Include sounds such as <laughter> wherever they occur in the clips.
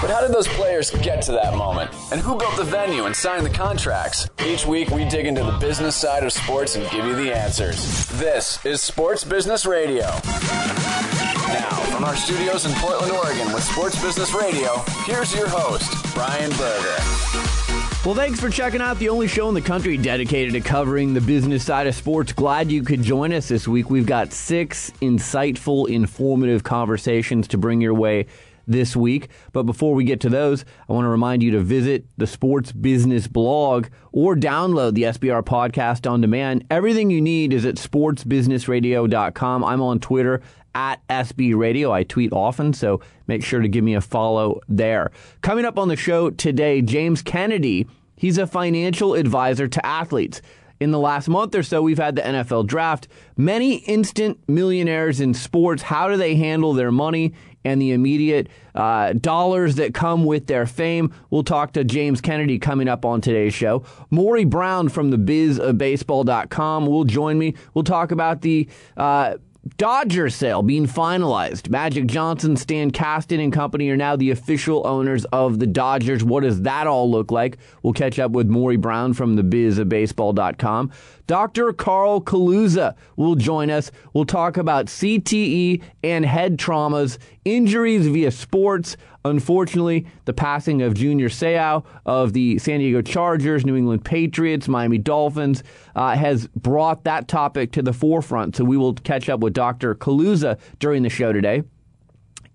But how did those players get to that moment? And who built the venue and signed the contracts? Each week we dig into the business side of sports and give you the answers. This is Sports Business Radio. Now, from our studios in Portland, Oregon with Sports Business Radio, here's your host, Brian Berger. Well, thanks for checking out the only show in the country dedicated to covering the business side of sports. Glad you could join us this week. We've got six insightful, informative conversations to bring your way this week. But before we get to those, I want to remind you to visit the Sports Business blog or download the SBR podcast on demand. Everything you need is at sportsbusinessradio.com. I'm on Twitter at SB Radio. I tweet often, so make sure to give me a follow there. Coming up on the show today, James Kennedy. He's a financial advisor to athletes. In the last month or so, we've had the NFL draft. Many instant millionaires in sports. How do they handle their money and the immediate uh, dollars that come with their fame? We'll talk to James Kennedy coming up on today's show. Maury Brown from the bizofbaseball.com will join me. We'll talk about the uh, Dodger sale being finalized. Magic Johnson, Stan Kasten, and company are now the official owners of the Dodgers. What does that all look like? We'll catch up with Maury Brown from the bizofbaseball.com. Dr. Carl Kaluza will join us. We'll talk about CTE and head traumas, injuries via sports. Unfortunately, the passing of Junior Seau of the San Diego Chargers, New England Patriots, Miami Dolphins uh, has brought that topic to the forefront. So we will catch up with Dr. Kaluza during the show today.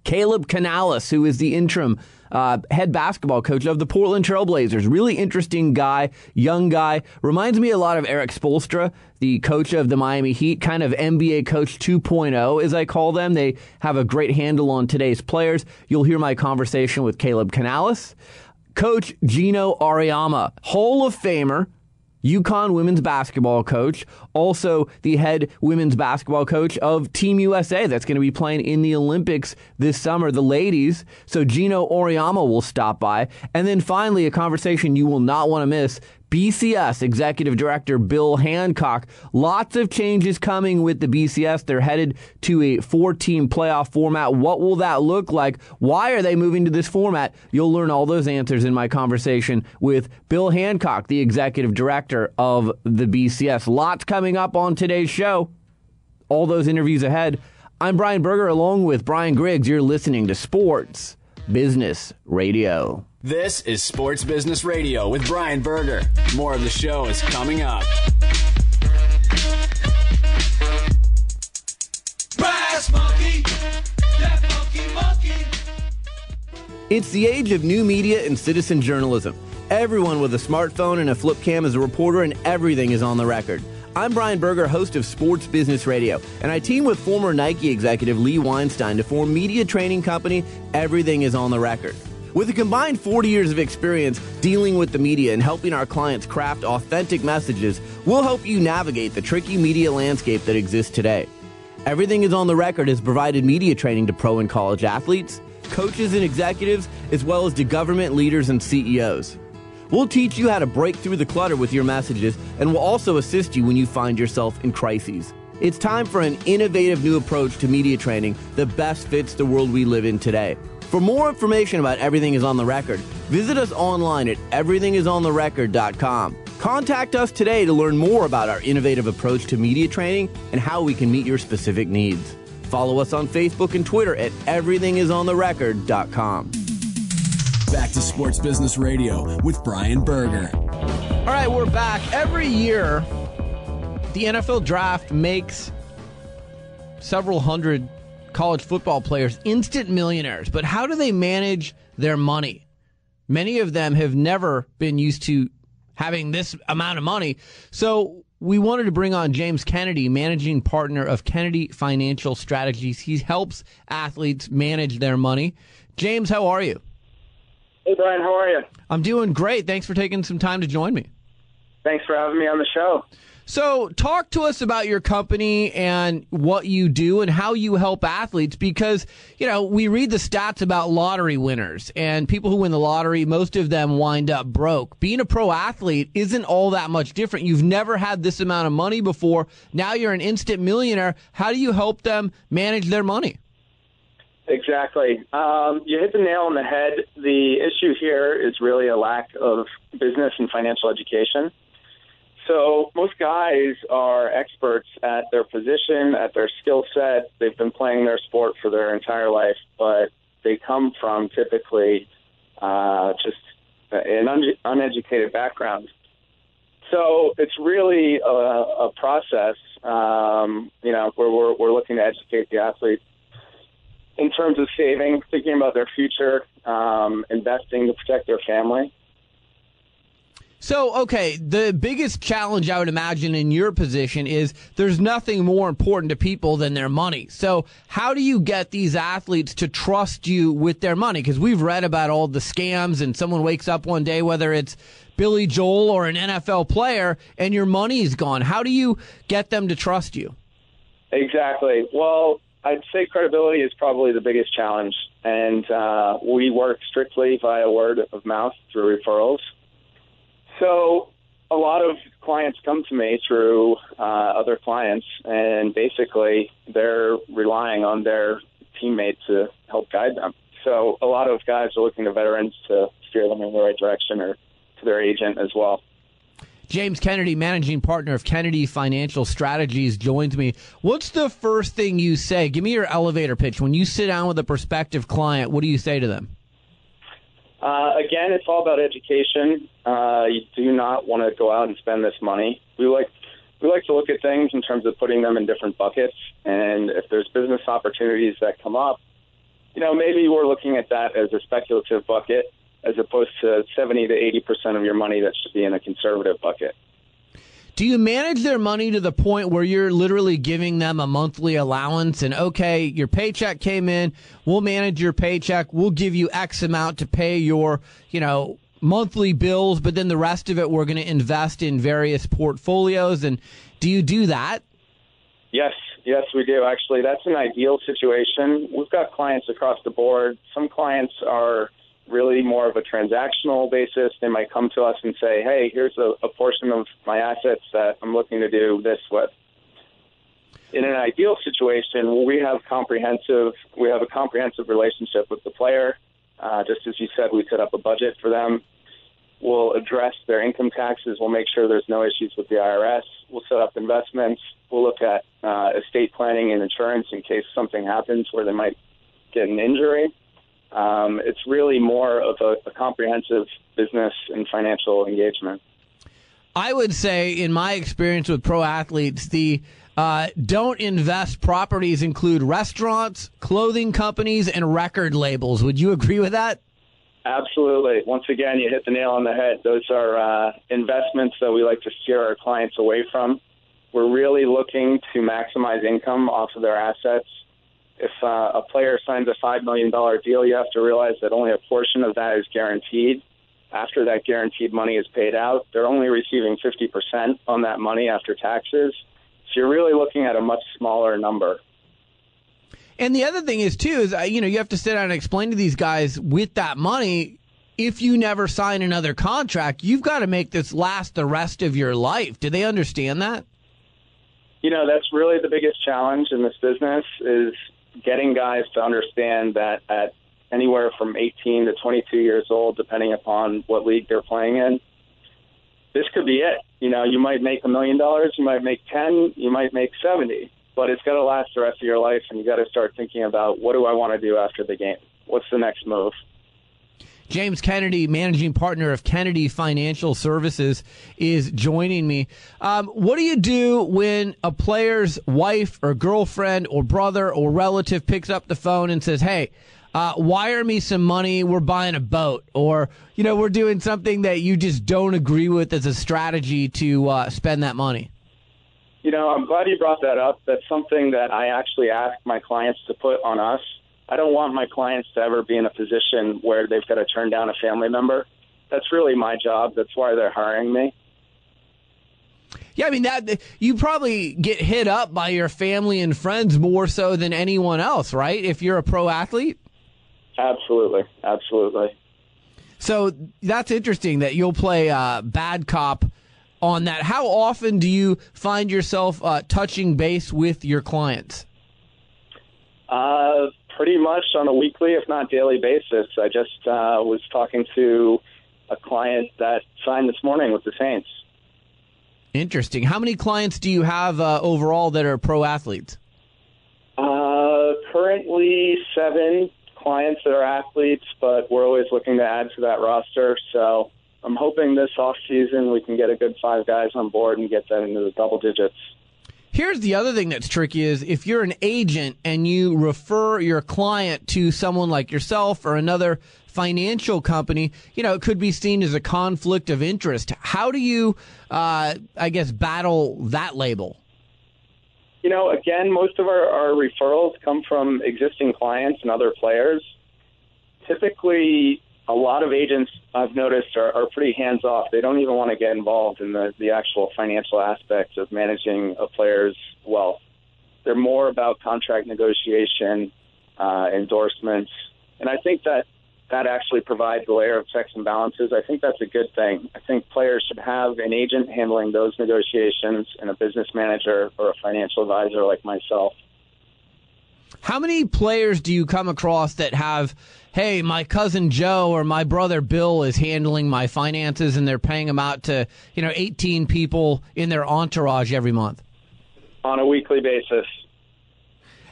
Caleb Canales, who is the interim uh, head basketball coach of the Portland Trailblazers. Really interesting guy, young guy. Reminds me a lot of Erik Spoelstra, the coach of the Miami Heat, kind of NBA coach 2.0, as I call them. They have a great handle on today's players. You'll hear my conversation with Caleb Canales. Coach Geno Auriemma, Hall of Famer, UConn women's basketball coach, also the head women's basketball coach of Team USA that's going to be playing in the Olympics this summer, the ladies. So Geno Auriemma will stop by. And then finally, a conversation you will not want to miss. BCS Executive Director Bill Hancock. Lots of changes coming with the BCS. They're headed to a four team playoff format. What will that look like? Why are they moving to this format? You'll learn all those answers in my conversation with Bill Hancock, the Executive Director of the BCS. Lots coming up on today's show. All those interviews ahead. I'm Brian Berger along with Brian Griggs. You're listening to Sports Business Radio. This is Sports Business Radio with Brian Berger. More of the show is coming up. Brass monkey, that monkey monkey. It's the age of new media and citizen journalism. Everyone with a smartphone and a flip cam is a reporter, and everything is on the record. I'm Brian Berger, host of Sports Business Radio, and I team with former Nike executive Lee Weinstein to form media training company Everything is on the Record. With a combined 40 years of experience dealing with the media and helping our clients craft authentic messages, we'll help you navigate the tricky media landscape that exists today. Everything is on the record has provided media training to pro and college athletes, coaches and executives, as well as to government leaders and CEOs. We'll teach you how to break through the clutter with your messages, and we'll also assist you when you find yourself in crises. It's time for an innovative new approach to media training that best fits the world we live in today. For more information about Everything is on the Record, visit us online at everythingisontherecord.com. Contact us today to learn more about our innovative approach to media training and how we can meet your specific needs. Follow us on Facebook and Twitter at everythingisontherecord.com. Back to Sports Business Radio with Brian Berger. All right, we're back. Every year, the NFL draft makes several hundred college football players instant millionaires. But how do they manage their money? Many of them have never been used to having this amount of money. So we wanted to bring on James Kennedy, managing partner of Kennedy Financial Strategies. He helps athletes manage their money. James, how are you? Hey, Brian, how are you? I'm doing great. Thanks for taking some time to join me. Thanks for having me on the show. So, talk to us about your company and what you do and how you help athletes because, you know, we read the stats about lottery winners and people who win the lottery, most of them wind up broke. Being a pro athlete isn't all that much different. You've never had this amount of money before. Now you're an instant millionaire. How do you help them manage their money? Exactly. Um, you hit the nail on the head. The issue here is really a lack of business and financial education. So most guys are experts at their position, at their skill set. They've been playing their sport for their entire life, but they come from typically uh, just an un- uneducated background. So it's really a, a process, um, you know, where we're, we're looking to educate the athlete in terms of saving, thinking about their future, um, investing to protect their family. So, okay, the biggest challenge I would imagine in your position is there's nothing more important to people than their money. So, how do you get these athletes to trust you with their money? Because we've read about all the scams, and someone wakes up one day, whether it's Billy Joel or an NFL player, and your money's gone. How do you get them to trust you? Exactly. Well, I'd say credibility is probably the biggest challenge, and uh, we work strictly via word of mouth through referrals. So a lot of clients come to me through uh, other clients, and basically they're relying on their teammate to help guide them. So a lot of guys are looking to veterans to steer them in the right direction, or to their agent as well. James Kennedy, managing partner of Kennedy Financial Strategies, joins me. What's the first thing you say? Give me your elevator pitch. When you sit down with a prospective client, what do you say to them? Uh, again, it's all about education. Uh, you do not want to go out and spend this money. We like we like to look at things in terms of putting them in different buckets, and if there's business opportunities that come up, you know, maybe we're looking at that as a speculative bucket as opposed to 70 to 80 percent of your money that should be in a conservative bucket. Do you manage their money to the point where you're literally giving them a monthly allowance and okay, your paycheck came in, we'll manage your paycheck, we'll give you X amount to pay your, you know, monthly bills, but then the rest of it we're going to invest in various portfolios and do you do that? Yes, yes, we do. Actually, that's an ideal situation. We've got clients across the board. Some clients are really more of a transactional basis. They might come to us and say, "Hey, here's a, a portion of my assets that I'm looking to do this with." In an ideal situation, we have comprehensive we have a comprehensive relationship with the player. Uh, just as you said, we set up a budget for them. We'll address their income taxes. We'll make sure there's no issues with the IRS. We'll set up investments. We'll look at uh, estate planning and insurance in case something happens where they might get an injury. Um, it's really more of a, a comprehensive business and financial engagement. I would say, in my experience with pro athletes, the uh, don't invest properties include restaurants, clothing companies, and record labels. Would you agree with that? Absolutely. Once again, you hit the nail on the head. Those are uh, investments that we like to steer our clients away from. We're really looking to maximize income off of their assets if uh, a player signs a $5 million deal, you have to realize that only a portion of that is guaranteed. After that guaranteed money is paid out, they're only receiving 50% on that money after taxes. So you're really looking at a much smaller number. And the other thing is, too, is, uh, you know, you have to sit down and explain to these guys with that money, if you never sign another contract, you've got to make this last the rest of your life. Do they understand that? You know, that's really the biggest challenge in this business is getting guys to understand that at anywhere from 18 to 22 years old, depending upon what league they're playing in, this could be it. You know, you might make a million dollars, you might make 10, you might make 70, but it's got to last the rest of your life, and you got to start thinking about what do I want to do after the game? What's the next move? James Kennedy, managing partner of Kennedy Financial Services, is joining me. Um, what do you do when a player's wife or girlfriend or brother or relative picks up the phone and says, "Hey"? Uh, wire me some money. We're buying a boat, or you know, we're doing something that you just don't agree with as a strategy to uh, spend that money. You know, I'm glad you brought that up. That's something that I actually ask my clients to put on us I don't want my clients to ever be in a position where they've got to turn down a family member. That's really my job. That's why they're hiring me. Yeah, I mean that you probably get hit up by your family and friends more so than anyone else, right? If you're a pro athlete. Absolutely, absolutely. So that's interesting that you'll play uh, bad cop on that. How often do you find yourself uh, touching base with your clients? Uh, pretty much on a weekly, if not daily basis. I just uh, was talking to a client that signed this morning with the Saints. Interesting. How many clients do you have uh, overall that are pro athletes? Uh, currently seven clients that are athletes, but we're always looking to add to that roster. So I'm hoping this off season we can get a good five guys on board and get that into the double digits. Here's the other thing that's tricky is if you're an agent and you refer your client to someone like yourself or another financial company, you know, it could be seen as a conflict of interest. How do you, uh, I guess, battle that label? You know, again, most of our, our referrals come from existing clients and other players. Typically, a lot of agents I've noticed are, are pretty hands off. They don't even want to get involved in the, the actual financial aspects of managing a player's wealth. They're more about contract negotiation, uh, endorsements, and I think that that actually provides a layer of checks and balances. I think that's a good thing. I think players should have an agent handling those negotiations and a business manager or a financial advisor like myself. How many players do you come across that have, hey, my cousin Joe or my brother Bill is handling my finances and they're paying them out to, you know, 18 people in their entourage every month? On a weekly basis.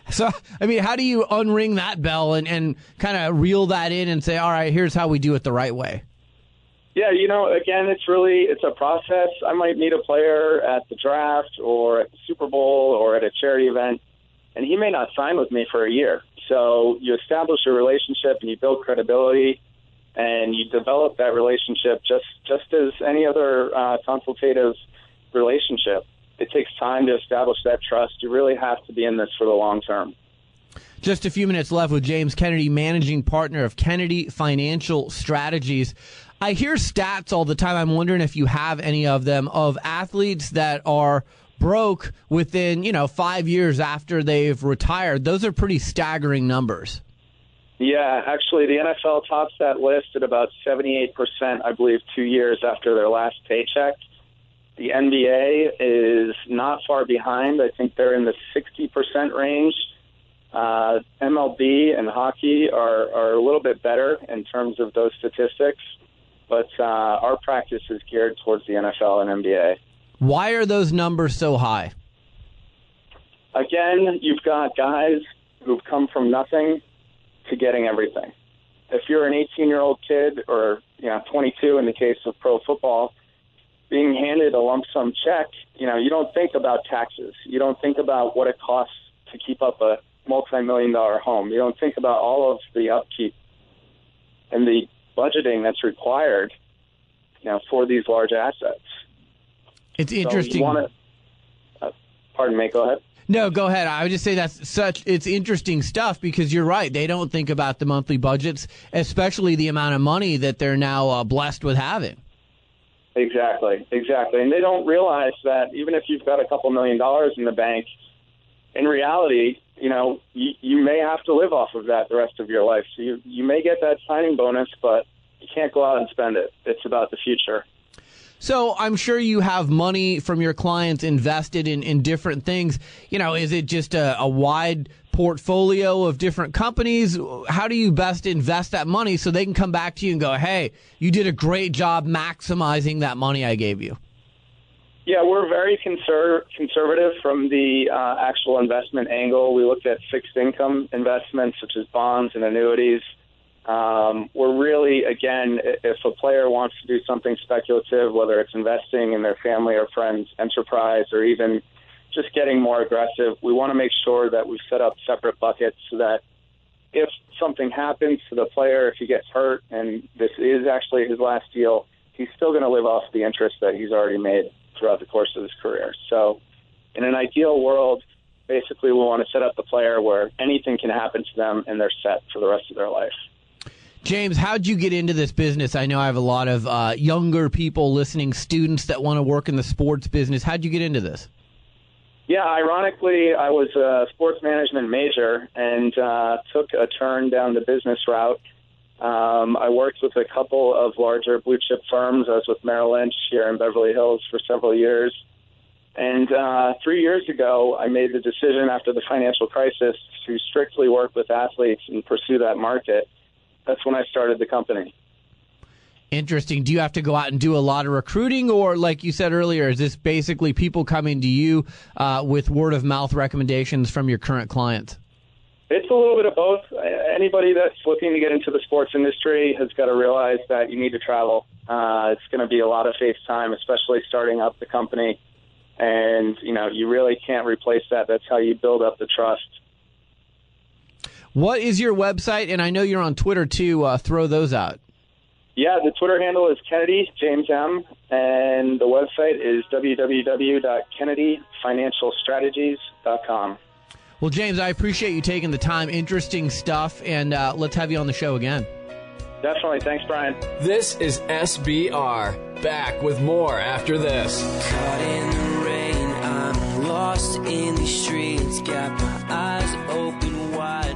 So, I mean, how do you unring that bell and, and kind of reel that in and say, all right, here's how we do it the right way? Yeah, you know, again, it's really it's a process. I might meet a player at the draft or at the Super Bowl or at a charity event, and he may not sign with me for a year. So you establish a relationship and you build credibility, and you develop that relationship just just as any other uh, consultative relationship. It takes time to establish that trust. You really have to be in this for the long term. Just a few minutes left with James Kennedy, managing partner of Kennedy Financial Strategies. I hear stats all the time. I'm wondering if you have any of them of athletes that are broke within, you know, five years after they've retired. Those are pretty staggering numbers. Yeah, actually, the NFL tops that list at about 78%, I believe, two years after their last paycheck. The NBA is not far behind. I think they're in the 60% range. Uh, MLB and hockey are, are a little bit better in terms of those statistics, but uh, our practice is geared towards the NFL and NBA. Why are those numbers so high? Again, you've got guys who've come from nothing to getting everything. If you're an 18 year old kid or you know 22 in the case of pro football, being handed a lump sum check, you know, you don't think about taxes. You don't think about what it costs to keep up a multi-million dollar home. You don't think about all of the upkeep and the budgeting that's required, you know, for these large assets. It's interesting. So wanna, uh, pardon me. Go ahead. No, go ahead. I would just say that's such it's interesting stuff because you're right. They don't think about the monthly budgets, especially the amount of money that they're now uh, blessed with having. Exactly, exactly. And they don't realize that even if you've got a couple million dollars in the bank, in reality, you know, you, you may have to live off of that the rest of your life. So you, you may get that signing bonus, but you can't go out and spend it. It's about the future. So I'm sure you have money from your clients invested in, in different things. You know, is it just a, a wide portfolio of different companies? How do you best invest that money so they can come back to you and go, hey, you did a great job maximizing that money I gave you? Yeah, we're very conser- conservative from the uh, actual investment angle. We looked at fixed income investments such as bonds and annuities. Um, we're really, again, if a player wants to do something speculative, whether it's investing in their family or friends' enterprise or even just getting more aggressive, we want to make sure that we set up separate buckets so that if something happens to the player, if he gets hurt and this is actually his last deal, he's still going to live off the interest that he's already made throughout the course of his career. So, in an ideal world, basically we want to set up the player where anything can happen to them and they're set for the rest of their life. James, how'd you get into this business? I know I have a lot of uh, younger people listening, students that want to work in the sports business. How'd you get into this? Yeah, ironically, I was a sports management major and uh, took a turn down the business route. Um, I worked with a couple of larger blue chip firms. I was with Merrill Lynch here in Beverly Hills for several years. And uh, three years ago, I made the decision after the financial crisis to strictly work with athletes and pursue that market. That's when I started the company. Interesting. Do you have to go out and do a lot of recruiting, or like you said earlier, is this basically people coming to you uh, with word of mouth recommendations from your current clients? It's a little bit of both. Anybody that's looking to get into the sports industry has got to realize that you need to travel. Uh, it's going to be a lot of face time, especially starting up the company. And, you know, you really can't replace that. That's how you build up the trust. What is your website? And I know you're on Twitter too. Uh, throw those out. Yeah, the Twitter handle is Kennedy James M, and the website is www.kennedyfinancialstrategies.com. Well, James, I appreciate you taking the time. Interesting stuff, and uh, let's have you on the show again. Definitely. Thanks, Brian. This is SBR. Back with more after this. Caught in the rain, I'm lost in these streets. Got my eyes open wide,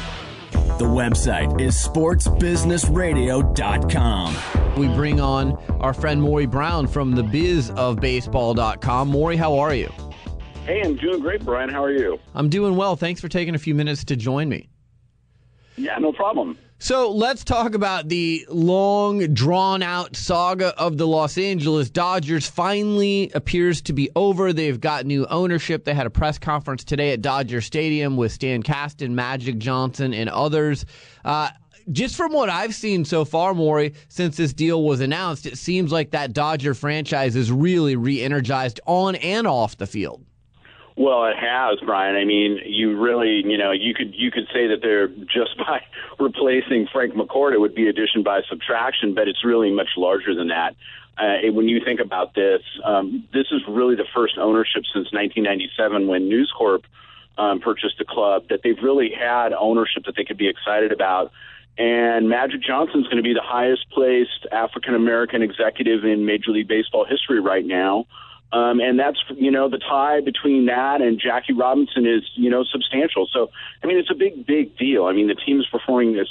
The website is sportsbusinessradio.com. We bring on our friend Maury Brown from the biz of baseball.com. Maury, how are you? Hey, I'm doing great, Brian. How are you? I'm doing well. Thanks for taking a few minutes to join me. Yeah, no problem. So let's talk about the long, drawn out saga of the Los Angeles Dodgers. Finally appears to be over. They've got new ownership. They had a press conference today at Dodger Stadium with Stan Kasten, Magic Johnson, and others. Uh, just from what I've seen so far, Maury, since this deal was announced, it seems like that Dodger franchise is really re energized on and off the field. Well, it has, Brian. I mean, you really, you know, you could you could say that they're just <laughs> by replacing Frank McCourt, it would be addition by subtraction, but it's really much larger than that. Uh, when you think about this, um, this is really the first ownership since 1997 when News Corp um, purchased the club that they've really had ownership that they could be excited about. And Magic Johnson's going to be the highest placed African American executive in Major League Baseball history right now. Um, and that's, you know, the tie between that and Jackie Robinson is, you know, substantial. So, I mean, it's a big, big deal. I mean, the team is performing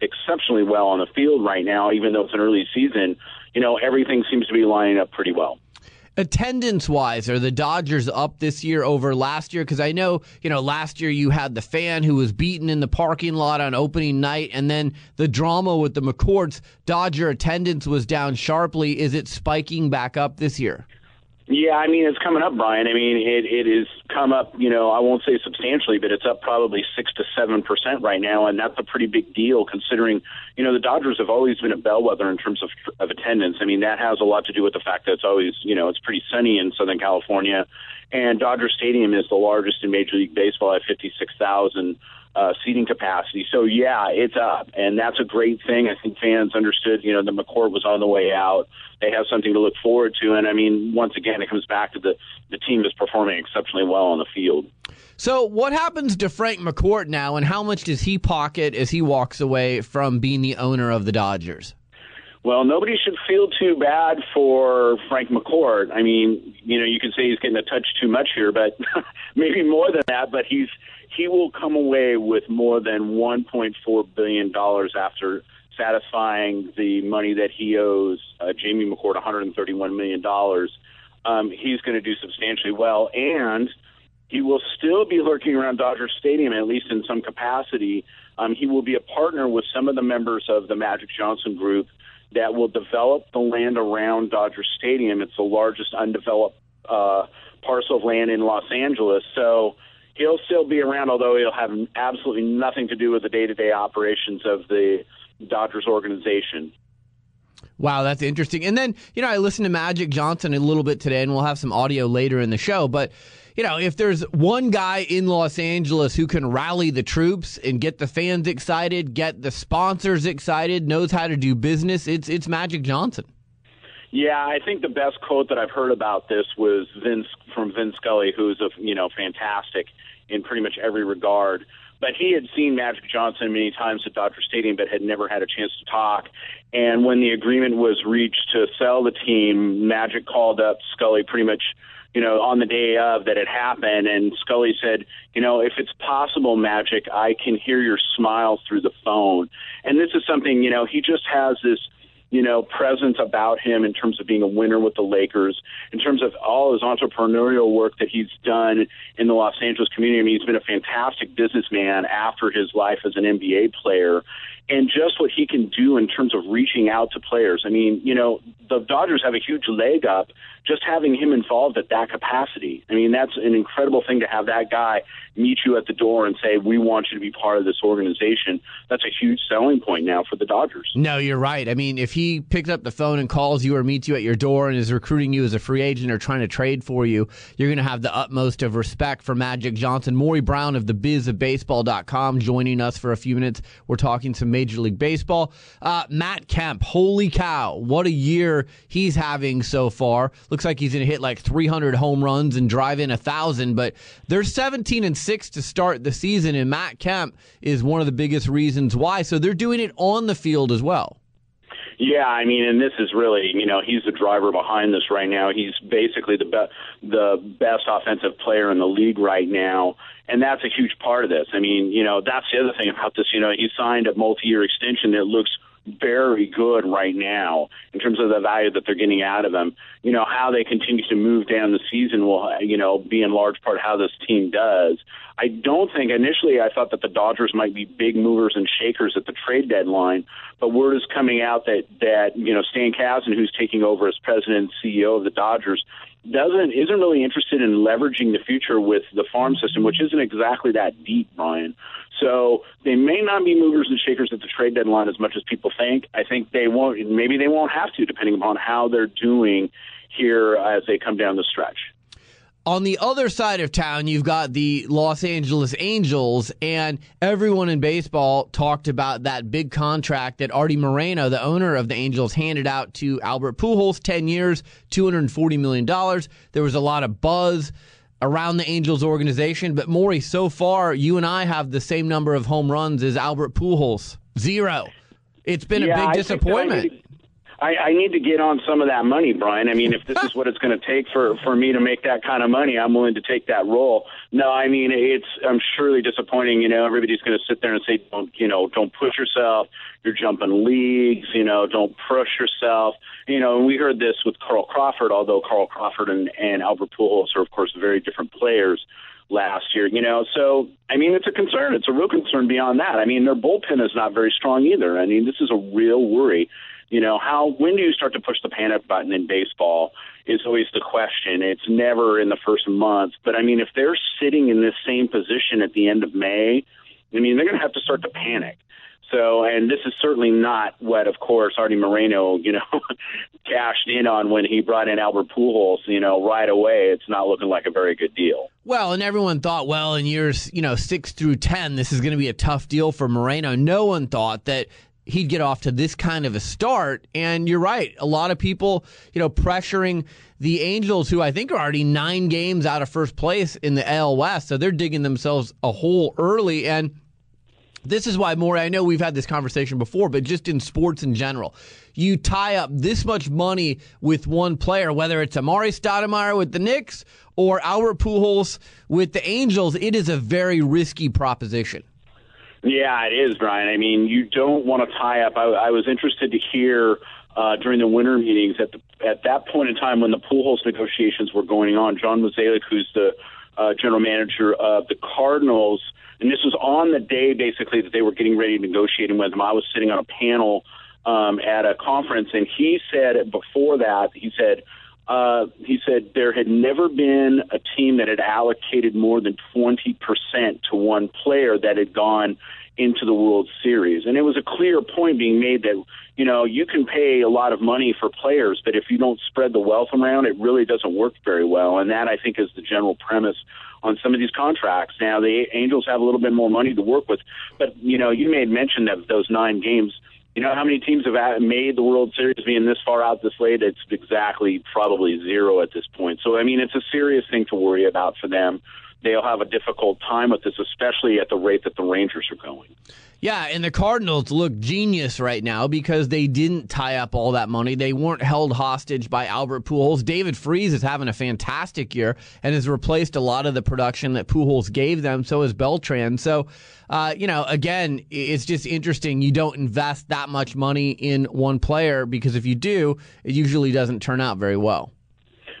exceptionally well on the field right now, even though it's an early season. You know, everything seems to be lining up pretty well. Attendance wise, are the Dodgers up this year over last year? Because I know, you know, last year you had the fan who was beaten in the parking lot on opening night, and then the drama with the McCourts. Dodger attendance was down sharply. Is it spiking back up this year? Yeah, I mean it's coming up, Brian. I mean it it is come up. You know, I won't say substantially, but it's up probably six to seven percent right now, and that's a pretty big deal considering you know the Dodgers have always been a bellwether in terms of of attendance. I mean that has a lot to do with the fact that it's always you know it's pretty sunny in Southern California, and Dodger Stadium is the largest in Major League Baseball at fifty six thousand uh, seating capacity. So yeah, it's up, and that's a great thing. I think fans understood. You know, the McCourt was on the way out. They have something to look forward to, and I mean, once again, it comes back to the the team is performing exceptionally well on the field. So, what happens to Frank McCourt now, and how much does he pocket as he walks away from being the owner of the Dodgers? Well, nobody should feel too bad for Frank McCourt. I mean, you know, you could say he's getting a touch too much here, but <laughs> maybe more than that. But he's he will come away with more than 1.4 billion dollars after satisfying the money that he owes uh, Jamie McCourt, 131 million dollars. Um, he's going to do substantially well, and he will still be lurking around Dodger Stadium, at least in some capacity. Um, he will be a partner with some of the members of the Magic Johnson Group that will develop the land around Dodger Stadium. It's the largest undeveloped uh, parcel of land in Los Angeles. So he'll still be around, although he'll have absolutely nothing to do with the day to day operations of the Dodgers organization. Wow, that's interesting. And then, you know, I listened to Magic Johnson a little bit today, and we'll have some audio later in the show. But, you know, if there's one guy in Los Angeles who can rally the troops and get the fans excited, get the sponsors excited, knows how to do business, it's it's Magic Johnson. Yeah, I think the best quote that I've heard about this was Vince from Vince Scully, who's a you know fantastic in pretty much every regard. But he had seen Magic Johnson many times at Dodger Stadium, but had never had a chance to talk. And when the agreement was reached to sell the team, Magic called up Scully pretty much, you know, on the day of that it happened. And Scully said, you know, if it's possible, Magic, I can hear your smile through the phone. And this is something, you know, he just has this you know, presence about him in terms of being a winner with the Lakers, in terms of all his entrepreneurial work that he's done in the Los Angeles community. I mean, he's been a fantastic businessman after his life as an NBA player. And just what he can do in terms of reaching out to players. I mean, you know, the Dodgers have a huge leg up just having him involved at that capacity. I mean, that's an incredible thing to have that guy meet you at the door and say, "We want you to be part of this organization." That's a huge selling point now for the Dodgers. No, you're right. I mean, if he picks up the phone and calls you or meets you at your door and is recruiting you as a free agent or trying to trade for you, you're going to have the utmost of respect for Magic Johnson. Maury Brown of the bizofbaseball.com joining us for a few minutes. We're talking some Major League Baseball. Uh, Matt Kemp, holy cow, what a year he's having so far. Looks like he's going to hit like 300 home runs and drive in a thousand, but they're 17 and six to start the season, and Matt Kemp is one of the biggest reasons why. So they're doing it on the field as well. Yeah, I mean, and this is really, you know, he's the driver behind this right now. He's basically the be- the best offensive player in the league right now, and that's a huge part of this. I mean, you know, that's the other thing about this. You know, he signed a multi-year extension that looks very good right now in terms of the value that they're getting out of them. You know, how they continue to move down the season will, you know, be in large part how this team does. I don't think initially I thought that the Dodgers might be big movers and shakers at the trade deadline, but word is coming out that that you know Stan Kasten, who's taking over as president and CEO of the Dodgers, doesn't isn't really interested in leveraging the future with the farm system, which isn't exactly that deep, Brian. So they may not be movers and shakers at the trade deadline as much as people think. I think they won't. Maybe they won't have to, depending upon how they're doing here as they come down the stretch. On the other side of town, you've got the Los Angeles Angels, and everyone in baseball talked about that big contract that Artie Moreno, the owner of the Angels, handed out to Albert Pujols 10 years, $240 million. There was a lot of buzz around the Angels organization, but Maury, so far, you and I have the same number of home runs as Albert Pujols zero. It's been yeah, a big disappointment. I, I need to get on some of that money, Brian. I mean, if this is what it's going to take for for me to make that kind of money, I'm willing to take that role. No, I mean it's I'm surely disappointing. You know, everybody's going to sit there and say, don't you know, don't push yourself. You're jumping leagues. You know, don't push yourself. You know, and we heard this with Carl Crawford, although Carl Crawford and, and Albert Pujols are of course very different players last year, you know. So, I mean, it's a concern. It's a real concern beyond that. I mean, their bullpen is not very strong either. I mean, this is a real worry. You know, how when do you start to push the panic button in baseball is always the question. It's never in the first month. But I mean, if they're sitting in this same position at the end of May, I mean, they're going to have to start to panic. So, and this is certainly not what, of course, Artie Moreno, you know, <laughs> cashed in on when he brought in Albert Pujols. You know, right away, it's not looking like a very good deal. Well, and everyone thought, well, in years, you know, six through ten, this is going to be a tough deal for Moreno. No one thought that he'd get off to this kind of a start. And you're right. A lot of people, you know, pressuring the Angels, who I think are already nine games out of first place in the AL West. So they're digging themselves a hole early. And This is why, Maury, I know we've had this conversation before, but just in sports in general, you tie up this much money with one player, whether it's Amar'e Stoudemire with the Knicks or Albert Pujols with the Angels, it is a very risky proposition. Yeah, it is, Brian. I mean, you don't want to tie up. I, I was interested to hear uh, during the winter meetings at the at that point in time when the Pujols negotiations were going on. John Mozeliak, who's the uh, general manager of the Cardinals, and this was on the day basically that they were getting ready to negotiate with him. I was sitting on a panel um, at a conference, and he said before that, he said. Uh, he said there had never been a team that had allocated more than 20% to one player that had gone into the World Series. And it was a clear point being made that, you know, you can pay a lot of money for players, but if you don't spread the wealth around, it really doesn't work very well. And that, I think, is the general premise on some of these contracts. Now, the Angels have a little bit more money to work with, but, you know, you made mention of those nine games. You know how many teams have made the World Series being this far out this late? It's exactly probably zero at this point. So, I mean, it's a serious thing to worry about for them they'll have a difficult time with this, especially at the rate that the Rangers are going. Yeah, and the Cardinals look genius right now because they didn't tie up all that money. They weren't held hostage by Albert Pujols. David Freese is having a fantastic year and has replaced a lot of the production that Pujols gave them. So is Beltran. So, uh, you know, again, it's just interesting. You don't invest that much money in one player because if you do, it usually doesn't turn out very well.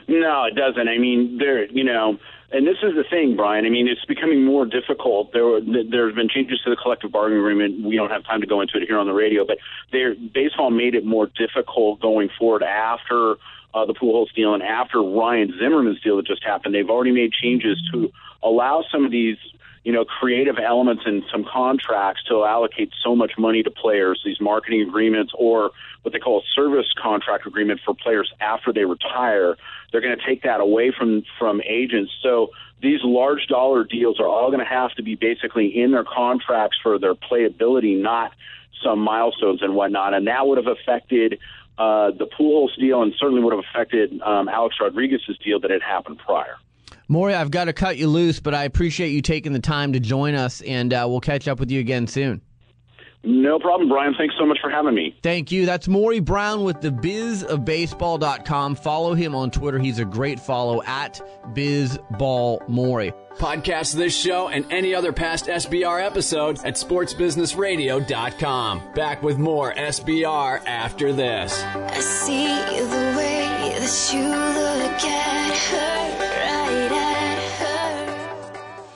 No, it doesn't. I mean, there, you know, and this is the thing, Brian. I mean, it's becoming more difficult. There, there have been changes to the collective bargaining agreement. We don't have time to go into it here on the radio, but baseball made it more difficult going forward after uh, the Pujols deal and after Ryan Zimmerman's deal that just happened. They've already made changes to allow some of these you know, creative elements in some contracts to allocate so much money to players, these marketing agreements or what they call a service contract agreement for players after they retire. They're going to take that away from from agents. So these large dollar deals are all going to have to be basically in their contracts for their playability, not some milestones and whatnot. And that would have affected uh, the Pujols deal and certainly would have affected um, Alex Rodriguez's deal that had happened prior. Maury, I've got to cut you loose, but I appreciate you taking the time to join us, and uh, we'll catch up with you again soon. No problem, Brian. Thanks so much for having me. Thank you. That's Maury Brown with the bizofbaseball.com. Follow him on Twitter. He's a great follow at bizballmaury. Podcast this show and any other past SBR episodes at sportsbusinessradio.com. Back with more SBR after this. I see the way that you look at her, right at her.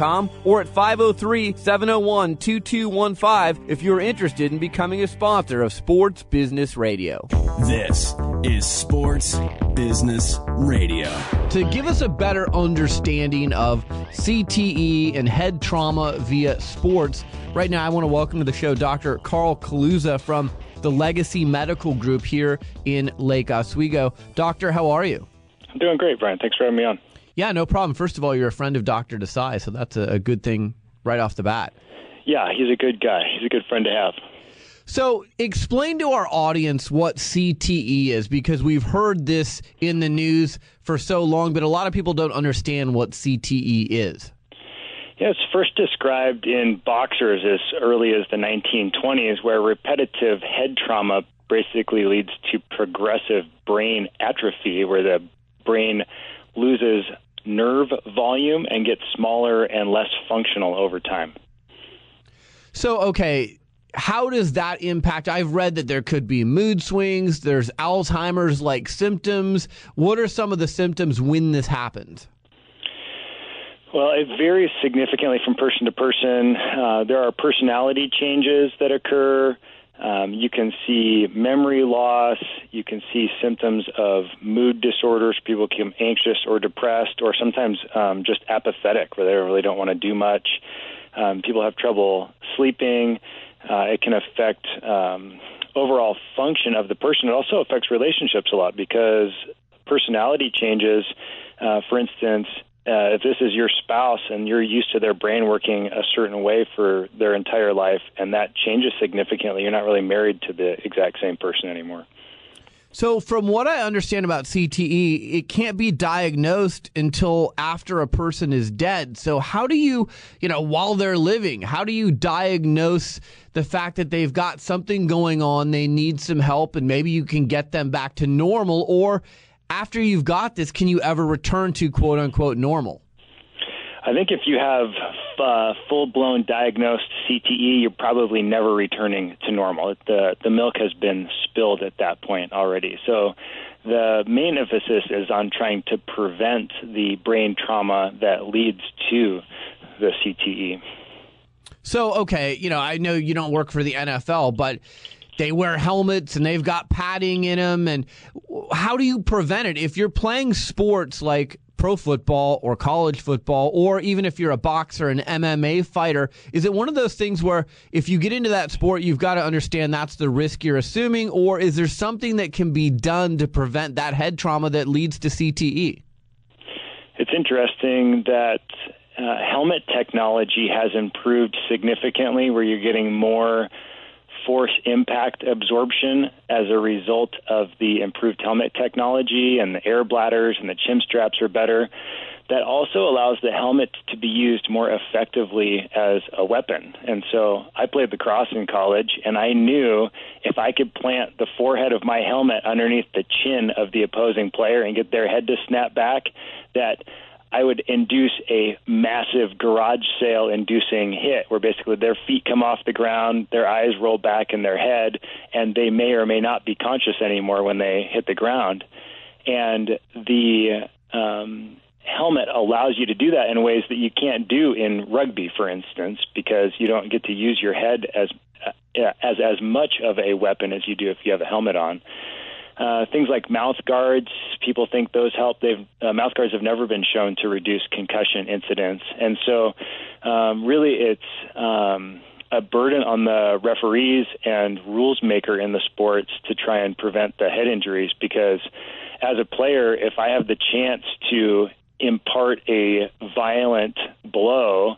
or at 503 701 2215 if you're interested in becoming a sponsor of Sports Business Radio. This is Sports Business Radio. To give us a better understanding of CTE and head trauma via sports, right now I want to welcome to the show Dr. Carl Kaluza from the Legacy Medical Group here in Lake Oswego. Doctor, how are you? I'm doing great, Brian. Thanks for having me on. Yeah, no problem. First of all, you're a friend of Dr. Desai, so that's a, a good thing right off the bat. Yeah, he's a good guy. He's a good friend to have. So, explain to our audience what CTE is because we've heard this in the news for so long, but a lot of people don't understand what CTE is. Yeah, it's first described in boxers as early as the 1920s, where repetitive head trauma basically leads to progressive brain atrophy, where the brain loses nerve volume and gets smaller and less functional over time. So, okay, how does that impact? I've read that there could be mood swings, there's Alzheimer's like symptoms. What are some of the symptoms when this happens? Well, it varies significantly from person to person. Uh, there are personality changes that occur. Um, you can see memory loss. You can see symptoms of mood disorders. People become anxious or depressed, or sometimes um, just apathetic, where they really don't want to do much. Um, people have trouble sleeping. Uh, it can affect um, overall function of the person. It also affects relationships a lot because personality changes. Uh, for instance, uh, if this is your spouse and you're used to their brain working a certain way for their entire life and that changes significantly, you're not really married to the exact same person anymore. So, from what I understand about CTE, it can't be diagnosed until after a person is dead. So, how do you, you know, while they're living, how do you diagnose the fact that they've got something going on, they need some help, and maybe you can get them back to normal? Or after you've got this, can you ever return to quote unquote normal? I think if you have uh, full blown diagnosed CTE, you're probably never returning to normal. The the milk has been spilled at that point already. So the main emphasis is on trying to prevent the brain trauma that leads to the CTE. So okay, you know, I know you don't work for the NFL, but they wear helmets and they've got padding in them and how do you prevent it if you're playing sports like pro football or college football, or even if you're a boxer, an MMA fighter, is it one of those things where if you get into that sport, you've got to understand that's the risk you're assuming, or is there something that can be done to prevent that head trauma that leads to CTE? It's interesting that uh, helmet technology has improved significantly, where you're getting more force impact absorption as a result of the improved helmet technology and the air bladders and the chin straps are better. That also allows the helmet to be used more effectively as a weapon. And so I played lacrosse in college, and I knew if I could plant the forehead of my helmet underneath the chin of the opposing player and get their head to snap back, that I would induce a massive garage sale inducing hit where basically their feet come off the ground, their eyes roll back in their head, and they may or may not be conscious anymore when they hit the ground. And the um, helmet allows you to do that in ways that you can't do in rugby, for instance, because you don't get to use your head as as as much of a weapon as you do if you have a helmet on. Uh, things like mouth guards, people think those help. They've uh, mouth guards have never been shown to reduce concussion incidents, and so um, really it's um, a burden on the referees and rules maker in the sports to try and prevent the head injuries. Because as a player, if I have the chance to impart a violent blow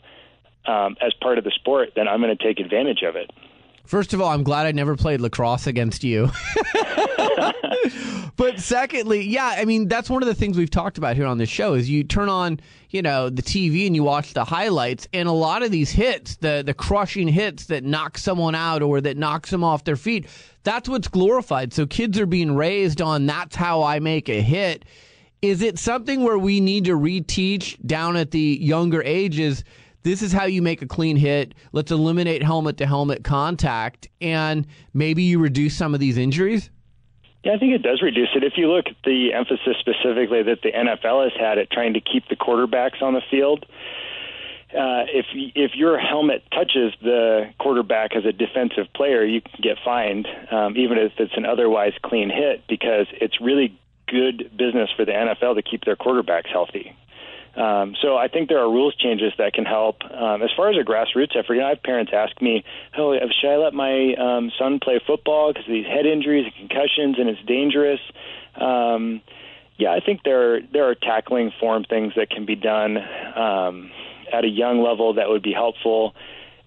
um, as part of the sport, then I'm going to take advantage of it. First of all, I'm glad I never played lacrosse against you. <laughs> but secondly, yeah, I mean that's one of the things we've talked about here on this show is you turn on, you know, the TV and you watch the highlights and a lot of these hits, the the crushing hits that knock someone out or that knocks them off their feet, that's what's glorified. So kids are being raised on that's how I make a hit. Is it something where we need to reteach down at the younger ages? This is how you make a clean hit. Let's eliminate helmet to helmet contact, and maybe you reduce some of these injuries. Yeah, I think it does reduce it. If you look at the emphasis specifically that the NFL has had at trying to keep the quarterbacks on the field, uh, if if your helmet touches the quarterback as a defensive player, you can get fined, um, even if it's an otherwise clean hit, because it's really good business for the NFL to keep their quarterbacks healthy. Um, so I think there are rules changes that can help. Um, as far as a grassroots effort, you know, I have parents ask me, "Oh, should I let my um, son play football because of these head injuries and concussions, and it's dangerous?" Um, yeah, I think there there are tackling form things that can be done um, at a young level that would be helpful.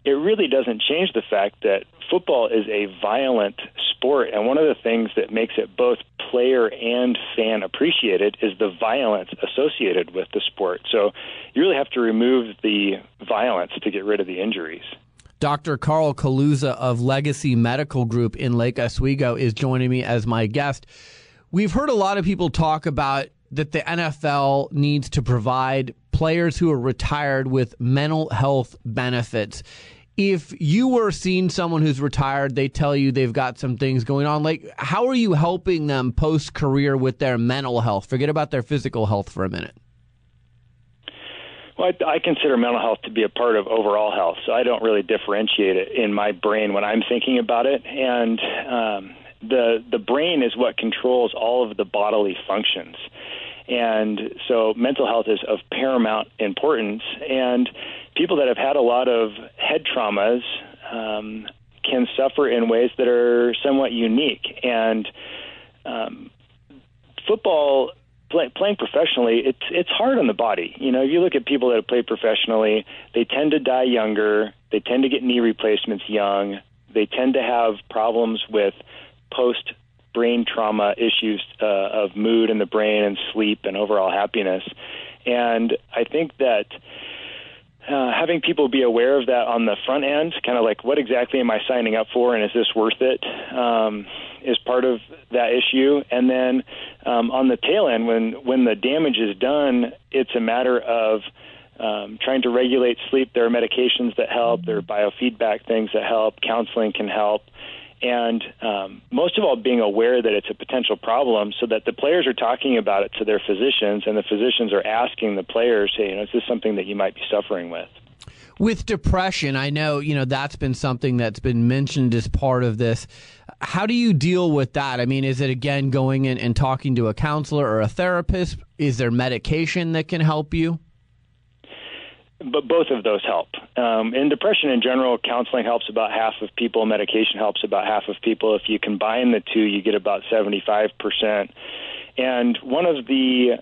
It really doesn't change the fact that football is a violent sport, and one of the things that makes it both player and fan appreciated is the violence associated with the sport. So you really have to remove the violence to get rid of the injuries. Dr. Carl Kaluza of Legacy Medical Group in Lake Oswego is joining me as my guest. We've heard a lot of people talk about that the NFL needs to provide players who are retired with mental health benefits. If you were seeing someone who's retired, they tell you they've got some things going on. Like, how are you helping them post career with their mental health? Forget about their physical health for a minute. Well, I, I consider mental health to be a part of overall health, so I don't really differentiate it in my brain when I'm thinking about it. And um, the the brain is what controls all of the bodily functions, and so mental health is of paramount importance. And people that have had a lot of head traumas um, can suffer in ways that are somewhat unique. And um, football play, playing professionally, it's it's hard on the body. You know, if you look at people that have played professionally, they tend to die younger. They tend to get knee replacements young. They tend to have problems with post brain trauma issues uh, of mood in the brain and sleep and overall happiness. And I think that uh, having people be aware of that on the front end, kind of like what exactly am I signing up for, and is this worth it, um, is part of that issue. And then um, on the tail end, when when the damage is done, it's a matter of um, trying to regulate sleep. There are medications that help. There are biofeedback things that help. Counseling can help. And um, most of all, being aware that it's a potential problem, so that the players are talking about it to their physicians, and the physicians are asking the players, "Hey, you know, is this something that you might be suffering with?" With depression, I know you know that's been something that's been mentioned as part of this. How do you deal with that? I mean, is it again going in and talking to a counselor or a therapist? Is there medication that can help you? But both of those help. Um, in depression in general, counseling helps about half of people, medication helps about half of people. If you combine the two, you get about 75%. And one of the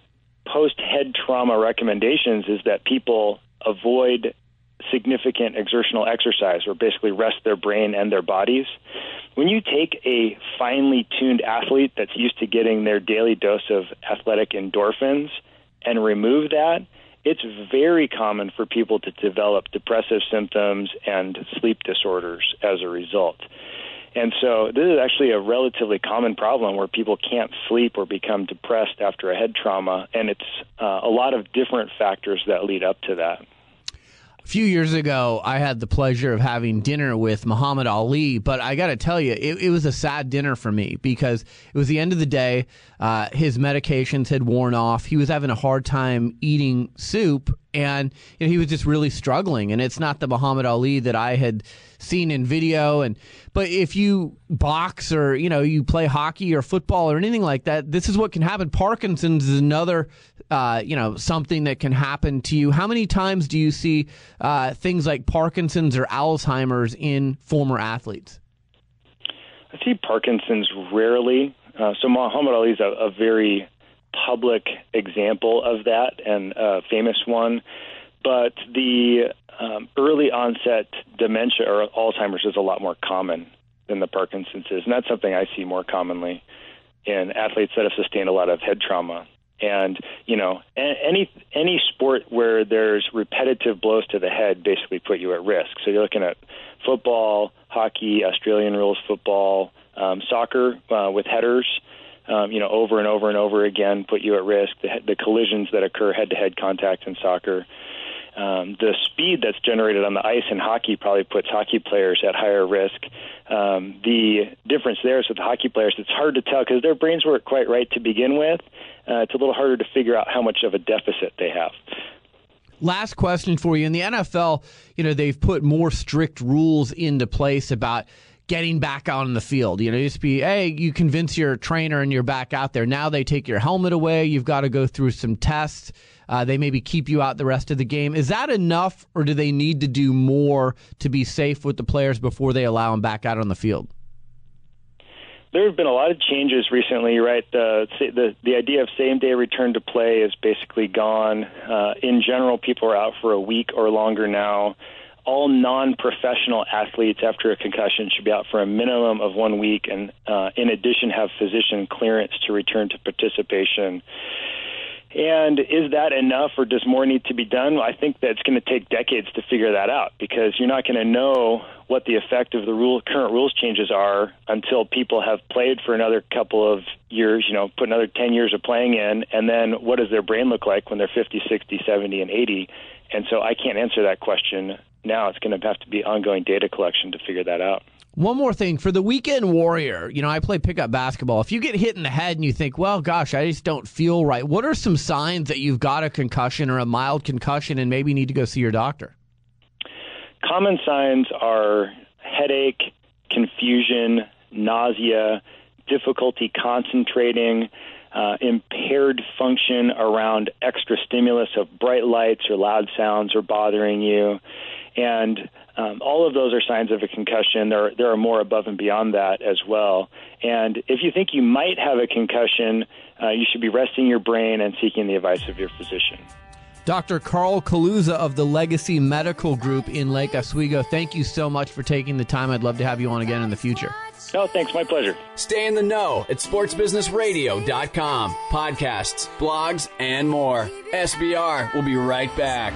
post head trauma recommendations is that people avoid significant exertional exercise or basically rest their brain and their bodies. When you take a finely tuned athlete that's used to getting their daily dose of athletic endorphins and remove that, it's very common for people to develop depressive symptoms and sleep disorders as a result. And so this is actually a relatively common problem where people can't sleep or become depressed after a head trauma, and it's uh, a lot of different factors that lead up to that. A few years ago, I had the pleasure of having dinner with Muhammad Ali, but I got to tell you, it, it, was a sad dinner for me because it was the end of the day. Uh, his medications had worn off. He was having a hard time eating soup, and you know, he was just really struggling. And it's not the Muhammad Ali that I had seen in video. And but if you box or you know you play hockey or football or anything like that, this is what can happen. Parkinson's is another uh, you know something that can happen to you. How many times do you see uh, things like Parkinson's or Alzheimer's in former athletes? I see Parkinson's rarely. Uh, so Muhammad Ali is a, a very public example of that and a famous one. But the um, early onset dementia or Alzheimer's is a lot more common than the Parkinson's is, and that's something I see more commonly in athletes that have sustained a lot of head trauma. And you know, any any sport where there's repetitive blows to the head basically put you at risk. So you're looking at football, hockey, Australian rules football, um, soccer uh, with headers. Um, you know, over and over and over again put you at risk. The, the collisions that occur head-to-head contact in soccer um, the speed that's generated on the ice in hockey probably puts hockey players at higher risk. Um, the difference there is with the hockey players, it's hard to tell because their brains weren't quite right to begin with. Uh, it's a little harder to figure out how much of a deficit they have. Last question for you. In the NFL, you know, they've put more strict rules into place about getting back out on the field. You know, it used to be, hey, you convince your trainer and you're back out there. Now they take your helmet away. You've got to go through some tests. Uh, they maybe keep you out the rest of the game. Is that enough, or do they need to do more to be safe with the players before they allow them back out on the field? There have been a lot of changes recently, right? The the, the idea of same day return to play is basically gone. Uh, in general, people are out for a week or longer now. All non-professional athletes after a concussion should be out for a minimum of one week, and uh, in addition, have physician clearance to return to participation. And is that enough, or does more need to be done? I think that it's going to take decades to figure that out because you're not going to know what the effect of the rule, current rules changes are until people have played for another couple of years, you know, put another 10 years of playing in, and then what does their brain look like when they're 50, 60, 70, and 80? And so I can't answer that question now. It's going to have to be ongoing data collection to figure that out. One more thing for the weekend warrior, you know, I play pickup basketball. If you get hit in the head and you think, well, gosh, I just don't feel right, what are some signs that you've got a concussion or a mild concussion and maybe need to go see your doctor? Common signs are headache, confusion, nausea, difficulty concentrating, uh, impaired function around extra stimulus of bright lights or loud sounds are bothering you. And um, all of those are signs of a concussion. There, there are more above and beyond that as well. And if you think you might have a concussion, uh, you should be resting your brain and seeking the advice of your physician. Dr. Carl Kaluza of the Legacy Medical Group in Lake Oswego, thank you so much for taking the time. I'd love to have you on again in the future. No, thanks. My pleasure. Stay in the know at sportsbusinessradio.com. Podcasts, blogs, and more. SBR will be right back.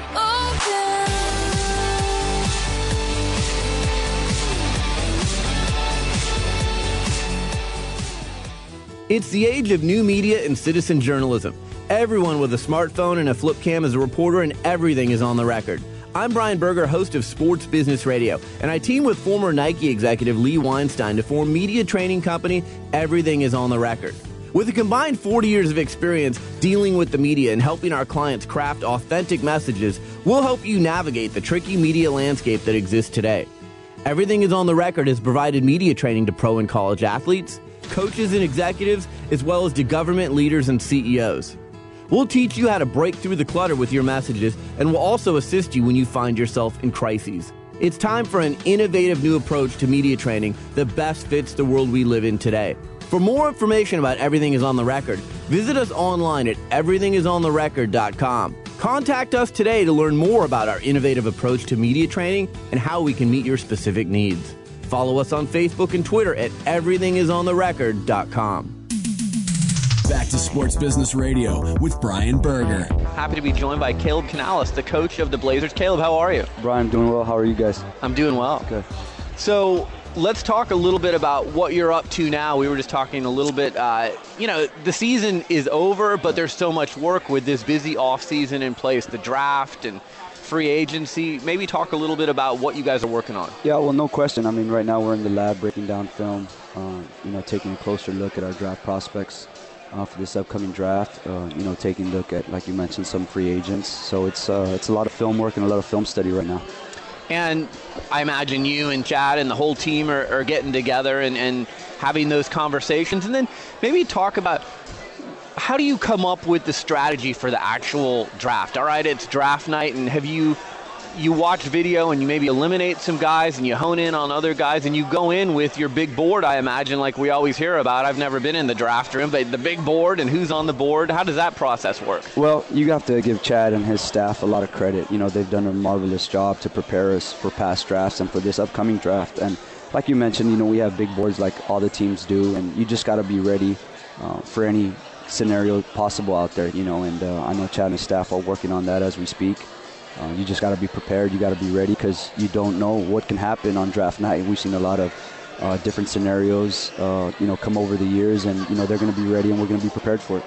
It's the age of new media and citizen journalism. Everyone with a smartphone and a flip cam is a reporter, and everything is on the record. I'm Brian Berger, host of Sports Business Radio, and I team with former Nike executive Lee Weinstein to form media training company Everything is on the Record. With a combined 40 years of experience dealing with the media and helping our clients craft authentic messages, we'll help you navigate the tricky media landscape that exists today. Everything is on the record has provided media training to pro and college athletes, coaches and executives, as well as to government leaders and CEOs. We'll teach you how to break through the clutter with your messages, and we'll also assist you when you find yourself in crises. It's time for an innovative new approach to media training that best fits the world we live in today. For more information about Everything is on the Record, visit us online at everythingisontherecord.com. Contact us today to learn more about our innovative approach to media training and how we can meet your specific needs. Follow us on Facebook and Twitter at everythingisontherecord.com. Back to Sports Business Radio with Brian Berger. Happy to be joined by Caleb Canales, the coach of the Blazers. Caleb, how are you? Brian, doing well. How are you guys? I'm doing well. Good. So let's talk a little bit about what you're up to now. We were just talking a little bit. Uh, you know, the season is over, but there's so much work with this busy off season in place, the draft and free agency. Maybe talk a little bit about what you guys are working on. Yeah, well, no question. I mean, right now we're in the lab breaking down film. Uh, you know, taking a closer look at our draft prospects. Uh, for this upcoming draft, uh, you know, taking a look at, like you mentioned, some free agents. So it's uh, it's a lot of film work and a lot of film study right now. And I imagine you and Chad and the whole team are, are getting together and, and having those conversations. And then maybe talk about how do you come up with the strategy for the actual draft? All right, it's draft night, and have you you watch video and you maybe eliminate some guys and you hone in on other guys and you go in with your big board, I imagine, like we always hear about. I've never been in the draft room, but the big board and who's on the board, how does that process work? Well, you have to give Chad and his staff a lot of credit. You know, they've done a marvelous job to prepare us for past drafts and for this upcoming draft. And like you mentioned, you know, we have big boards like all the teams do, and you just got to be ready uh, for any scenario possible out there, you know. And uh, I know Chad and staff are working on that as we speak. Uh, you just got to be prepared. You got to be ready because you don't know what can happen on draft night. We've seen a lot of uh, different scenarios, uh, you know, come over the years, and you know they're going to be ready, and we're going to be prepared for it.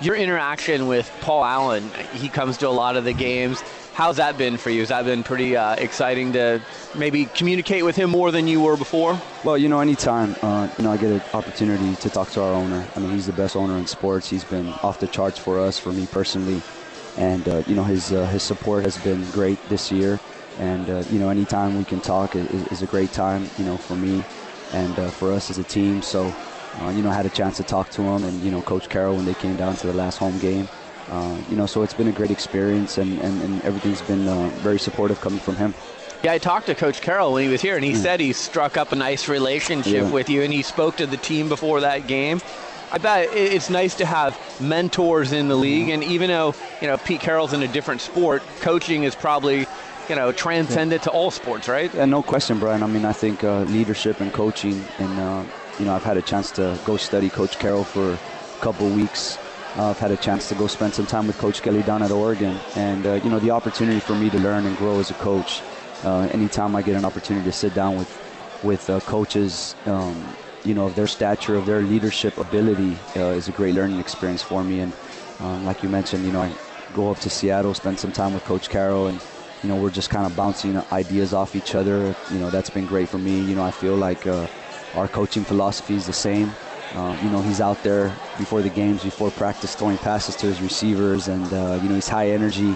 Your interaction with Paul Allen, he comes to a lot of the games. How's that been for you? Has that been pretty uh, exciting to maybe communicate with him more than you were before? Well, you know, anytime uh, you know I get an opportunity to talk to our owner. I mean, he's the best owner in sports. He's been off the charts for us, for me personally and uh, you know his uh, his support has been great this year. And uh, you know, anytime we can talk is, is, a great time. You know, for me and uh, for us as a team. So, you know, I had a chance to talk to him and you know, Coach Carroll when they came down to the last home game. Uh, you know, so it's been a great experience, and, and, and everything's been very supportive coming from him. Yeah, I talked to Coach Carroll when he was here, and he Yeah. said he struck up a nice relationship Yeah. with you, and he spoke to the team before that game. I bet it's nice to have mentors in the league, and even though you know Pete Carroll's in a different sport, coaching is probably you know transcendent to all sports, right? Yeah, no question, Brian. I mean, I think uh, leadership and coaching, and uh, you know, I've had a chance to go study Coach Carroll for a couple weeks. Uh, I've had a chance to go spend some time with Coach Kelly down at Oregon, and uh, you know, the opportunity for me to learn and grow as a coach. Uh, anytime I get an opportunity to sit down with with uh, coaches, um, you know, of their stature, of their leadership ability, uh, is a great learning experience for me. And um, like you mentioned, you know, I go up to Seattle, spend some time with Coach Carroll, and you know, we're just kind of bouncing ideas off each other. You know, that's been great for me. You know, I feel like uh, our coaching philosophy is the same. Uh, you know, he's out there before the games, before practice, throwing passes to his receivers, and uh, you know, he's high energy,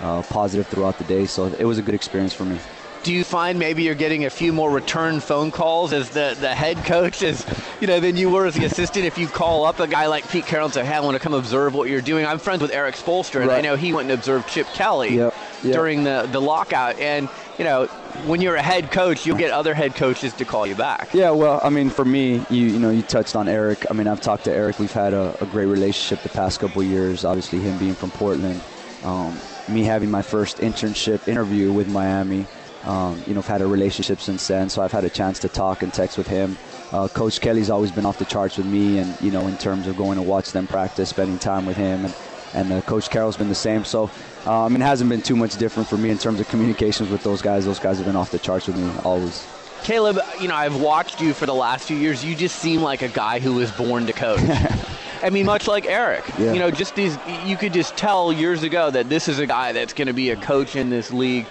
uh, positive throughout the day. So it was a good experience for me. Do you find maybe you're getting a few more return phone calls as the, the head coach as <laughs> you know than you were as the assistant? If you call up a guy like Pete Carroll and say, "Hey, I want to come observe what you're doing," I'm friends with Erik Spoelstra, and I know he went and observed Chip Kelly Yep, yep. during the the lockout. And you know, when you're a head coach, you'll get other head coaches to call you back. Yeah, well, I mean, for me, you you know, you touched on Erik. I mean, I've talked to Erik. We've had a, a great relationship the past couple of years. Obviously, him being from Portland, um, me having my first internship interview with Miami. Um, you know, I've had a relationship since then, so I've had a chance to talk and text with him. Uh, Coach Kelly's always been off the charts with me, and you know, in terms of going to watch them practice, spending time with him, and and uh, Coach Carroll's been the same. So, mean, it hasn't been too much different for me in terms of communications with those guys. Those guys have been off the charts with me always. Caleb, you know, I've watched you for the last few years. You just seem like a guy who was born to coach. <laughs> I mean, much like Erik. Yeah. You know, just these, you could just tell years ago that this is a guy that's going to be a coach in this league.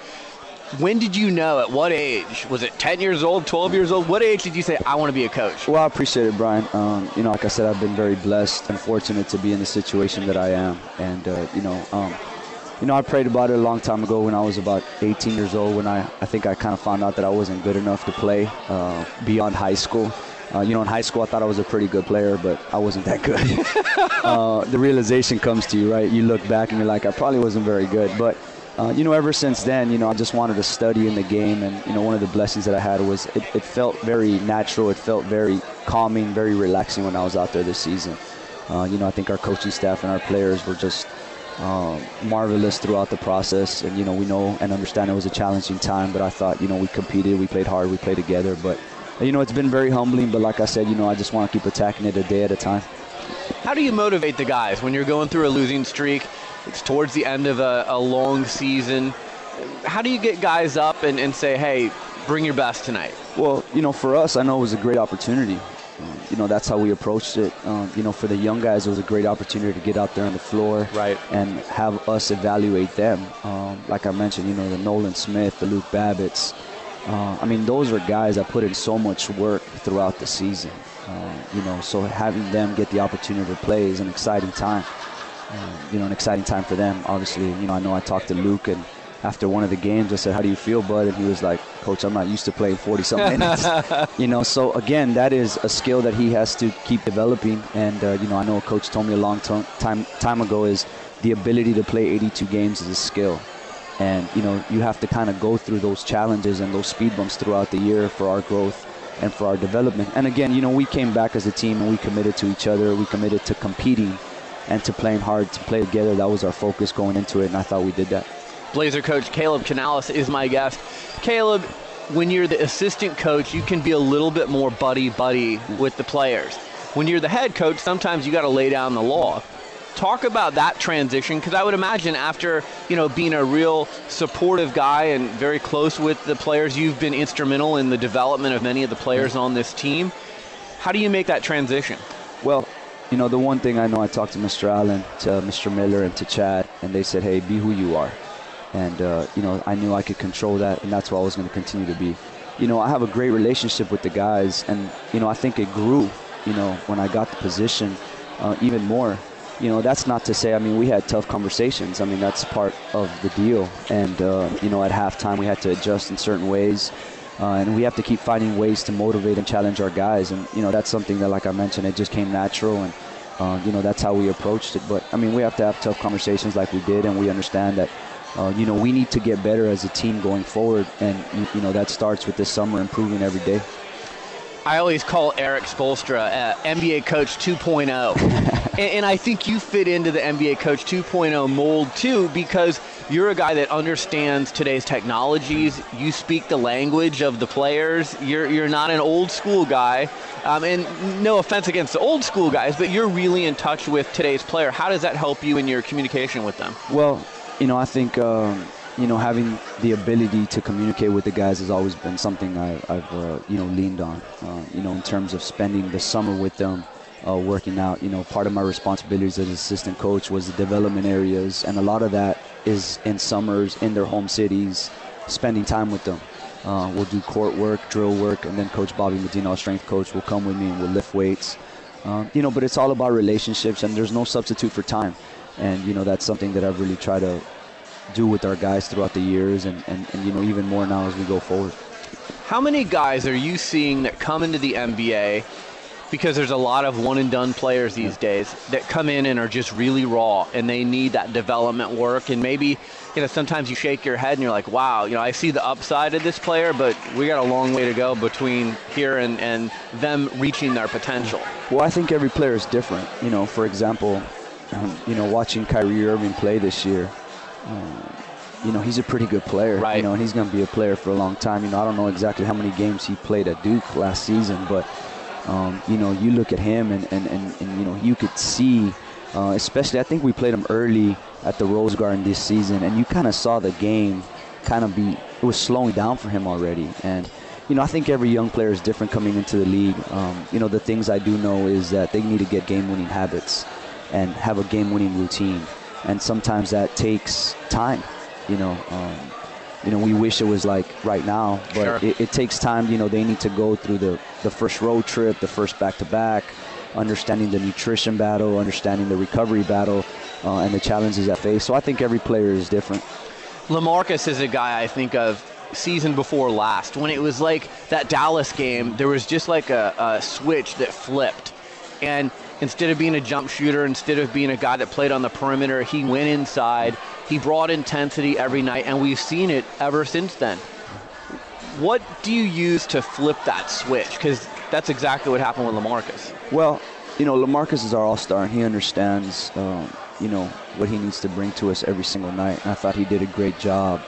When did you know? At what age? Was it 10 years old, 12 years old? What age did you say, I want to be a coach? Well, I appreciate it, Brian. Um, you know, like I said, I've been very blessed and fortunate to be in the situation that I am. And, uh, you know, um, you know, I prayed about it a long time ago when I was about 18 years old. When I, I think I kind of found out that I wasn't good enough to play uh, beyond high school. Uh, you know, in high school, I thought I was a pretty good player, but I wasn't that good. <laughs> uh, the realization comes to you, right? You look back and you're like, I probably wasn't very good. But, uh, you know, ever since then, you know, I just wanted to study in the game. And, you know, one of the blessings that I had was it, it felt very natural. It felt very calming, very relaxing when I was out there this season. Uh, you know, I think our coaching staff and our players were just um, marvelous throughout the process. And, you know, we know and understand it was a challenging time, but I thought, you know, we competed, we played hard, we played together. But, you know, it's been very humbling. But like I said, you know, I just want to keep attacking it a day at a time. How do you motivate the guys when you're going through a losing streak? It's towards the end of a, a long season. How do you get guys up and, and say, hey, bring your best tonight? Well, you know, for us, I know it was a great opportunity. Um, you know, that's how we approached it. Um, you know, for the young guys, it was a great opportunity to get out there on the floor right. and have us evaluate them. Um, like I mentioned, you know, the Nolan Smith, the Luke Babbitts. Uh, I mean, those are guys that put in so much work throughout the season. Uh, you know, so having them get the opportunity to play is an exciting time. Um, you know, an exciting time for them. Obviously, you know, I know I talked to Luke and after one of the games, I said, "How do you feel, bud?" And he was like, "Coach, I'm not used to playing 40 some <laughs> minutes." you know, so again, that is a skill that he has to keep developing. And uh, you know, I know a coach told me a long to- time time ago is the ability to play 82 games is a skill. And you know, you have to kind of go through those challenges and those speed bumps throughout the year for our growth and for our development. And again, you know, we came back as a team and we committed to each other. We committed to competing and to playing hard, to play together. That was our focus going into it, and I thought we did that. Blazer coach Caleb Canales is my guest. Caleb, when you're the assistant coach, you can be a little bit more buddy buddy with the players. When you're the head coach, sometimes you got to lay down the law. Talk about that transition because I would imagine after you know being a real supportive guy and very close with the players, you've been instrumental in the development of many of the players on this team. How do you make that transition? Well, you know, the one thing I know, I talked to Mr. Allen, to Mr. Miller, and to Chad, and they said, hey, be who you are. And, uh, you know, I knew I could control that, and that's what I was going to continue to be. You know, I have a great relationship with the guys, and, you know, I think it grew, you know, when I got the position uh, even more. You know, that's not to say, I mean, we had tough conversations. I mean, that's part of the deal. And, uh, you know, at halftime, we had to adjust in certain ways. Uh, and we have to keep finding ways to motivate and challenge our guys. And you know that's something that, like I mentioned, it just came natural, and uh, you know that's how we approached it. But I mean, we have to have tough conversations like we did, and we understand that uh, you know we need to get better as a team going forward, and you know that starts with this summer improving every day. I always call Erik Spoelstra uh, NBA Coach 2.0. <laughs> and, and I think you fit into the NBA Coach 2.0 mold too because you're a guy that understands today's technologies. You speak the language of the players. You're, you're not an old school guy. Um, and no offense against the old school guys, but you're really in touch with today's player. How does that help you in your communication with them? Well, you know, I think um, you know having the ability to communicate with the guys has always been something I, I've uh, you know leaned on. Uh, you know, in terms of spending the summer with them, uh, working out. You know, part of my responsibilities as assistant coach was the development areas, and a lot of that is in summers in their home cities, spending time with them. Uh, we'll do court work, drill work, and then Coach Bobby Medina, our strength coach, will come with me and we'll lift weights. Um, you know, but it's all about relationships, and there's no substitute for time. And you know, that's something that I've really tried to do with our guys throughout the years, and, and, and you know, even more now as we go forward. How many guys are you seeing that come into the NBA because there's a lot of one and done players these days that come in and are just really raw and they need that development work and maybe you know sometimes you shake your head and you're like wow you know I see the upside of this player but we got a long way to go between here and, and them reaching their potential Well, I think every player is different. You know, for example, um, you know, watching Kyrie Irving play this year, um, you know, he's a pretty good player. Right. You know, and he's going to be a player for a long time. You know, I don't know exactly how many games he played at Duke last season, but, um, you know, you look at him and, and, and, and you know, you could see, uh, especially, I think we played him early at the Rose Garden this season, and you kind of saw the game kind of be, it was slowing down for him already. And, you know, I think every young player is different coming into the league. Um, you know, the things I do know is that they need to get game-winning habits and have a game-winning routine, and sometimes that takes time. You know, um, you know, we wish it was like right now, but Sure. it, it takes time. You know, they need to go through the the first road trip, the first back-to-back, understanding the nutrition battle, understanding the recovery battle, uh, and the challenges that face. So I think every player is different. LaMarcus is a guy I think of season before last when it was like that Dallas game. There was just like a, a switch that flipped, and instead of being a jump shooter, instead of being a guy that played on the perimeter, he went inside. He brought intensity every night, and we've seen it ever since then. What do you use to flip that switch? Because that's exactly what happened with LaMarcus. Well, you know, LaMarcus is our all-star, and he understands, um, you know, what he needs to bring to us every single night. And I thought he did a great job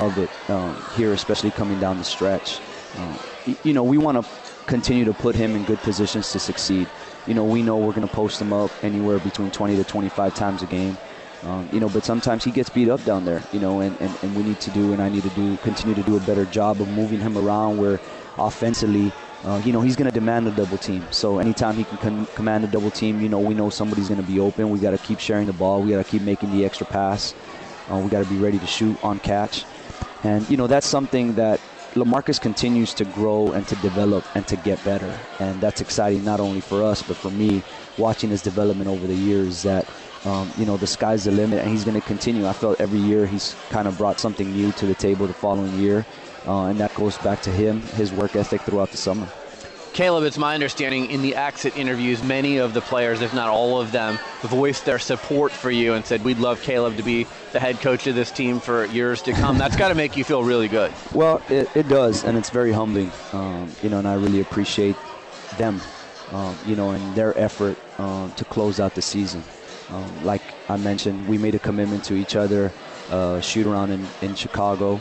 of it um, here, especially coming down the stretch. Um, you know, we want to continue to put him in good positions to succeed. You know, we know we're going to post him up anywhere between 20 to 25 times a game. Um, you know, but sometimes he gets beat up down there, you know, and, and, and we need to do, and I need to do, continue to do a better job of moving him around where offensively, uh, you know, he's going to demand a double team. So anytime he can com- command a double team, you know, we know somebody's going to be open. We got to keep sharing the ball. We got to keep making the extra pass. Uh, we got to be ready to shoot on catch. And, you know, that's something that LaMarcus continues to grow and to develop and to get better. And that's exciting not only for us, but for me, watching his development over the years that, um, you know, the sky's the limit and he's going to continue. I felt every year he's kind of brought something new to the table the following year. Uh, and that goes back to him, his work ethic throughout the summer. Caleb, it's my understanding in the exit interviews, many of the players, if not all of them, voiced their support for you and said, We'd love Caleb to be the head coach of this team for years to come. That's got to make you feel really good. Well, it, it does, and it's very humbling, um, you know, and I really appreciate them, um, you know, and their effort um, to close out the season. Um, like I mentioned, we made a commitment to each other, uh, shoot around in, in Chicago,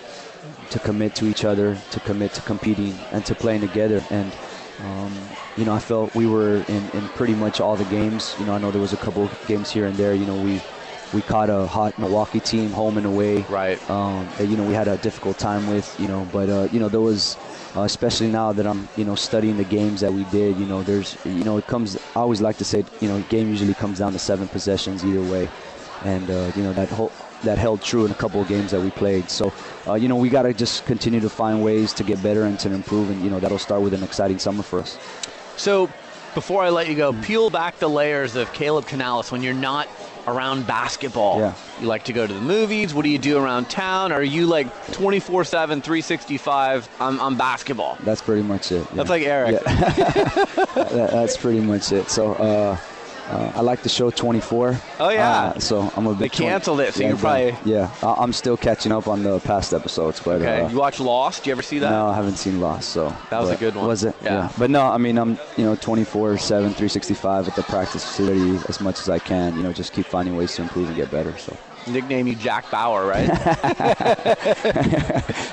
to commit to each other, to commit to competing and to playing together. And um, you know, I felt we were in, in pretty much all the games. You know, I know there was a couple games here and there. You know, we we caught a hot Milwaukee team home and away. Right. Um, that, you know, we had a difficult time with. You know, but uh, you know there was. Uh, especially now that I'm, you know, studying the games that we did, you know, there's, you know, it comes. I always like to say, you know, game usually comes down to seven possessions either way, and uh, you know that whole that held true in a couple of games that we played. So, uh, you know, we got to just continue to find ways to get better and to improve, and you know, that'll start with an exciting summer for us. So, before I let you go, peel back the layers of Caleb Canales when you're not around basketball. Yeah. You like to go to the movies? What do you do around town? Are you like 24 7, 365 on, on basketball? That's pretty much it. That's like Erik. <laughs> That- that's pretty much it. So, uh, uh, I like the show 24. Oh, yeah. Uh, so I'm a big. They 20 canceled it, so yeah, you're probably- Yeah, I- I'm still catching up on the past episodes, but. Okay. Uh, you watch Lost? Do you ever see that? No, I haven't seen Lost, so That was a good one. Was it? Yeah. But no, I mean, I'm you know 24/7, 365 at the practice facility as much as I can. You know, just keep finding ways to improve and get better. So Nickname you Jack Bauer, right? <laughs>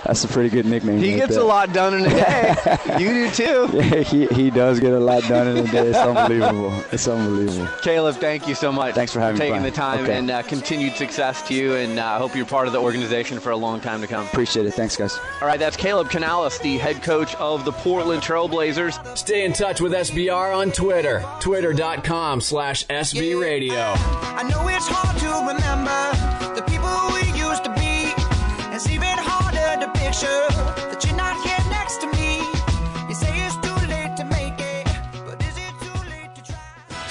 that's a pretty good nickname. he right gets there. a lot done in a day. <laughs> you do too. Yeah, he, he does get a lot done in a day. It's unbelievable. It's unbelievable. Caleb, thank you so much. Thanks for having me, taking Brian. the time Okay. and uh, continued success to you. And I uh, hope you're part of the organization for a long time to come. Appreciate it. Thanks, guys. All right, that's Caleb Canales, the head coach of the Portland Trailblazers. Stay in touch with SBR on Twitter, twitter.com slash SB Radio. I know it's hard to remember the people we used to be. It's even harder to picture.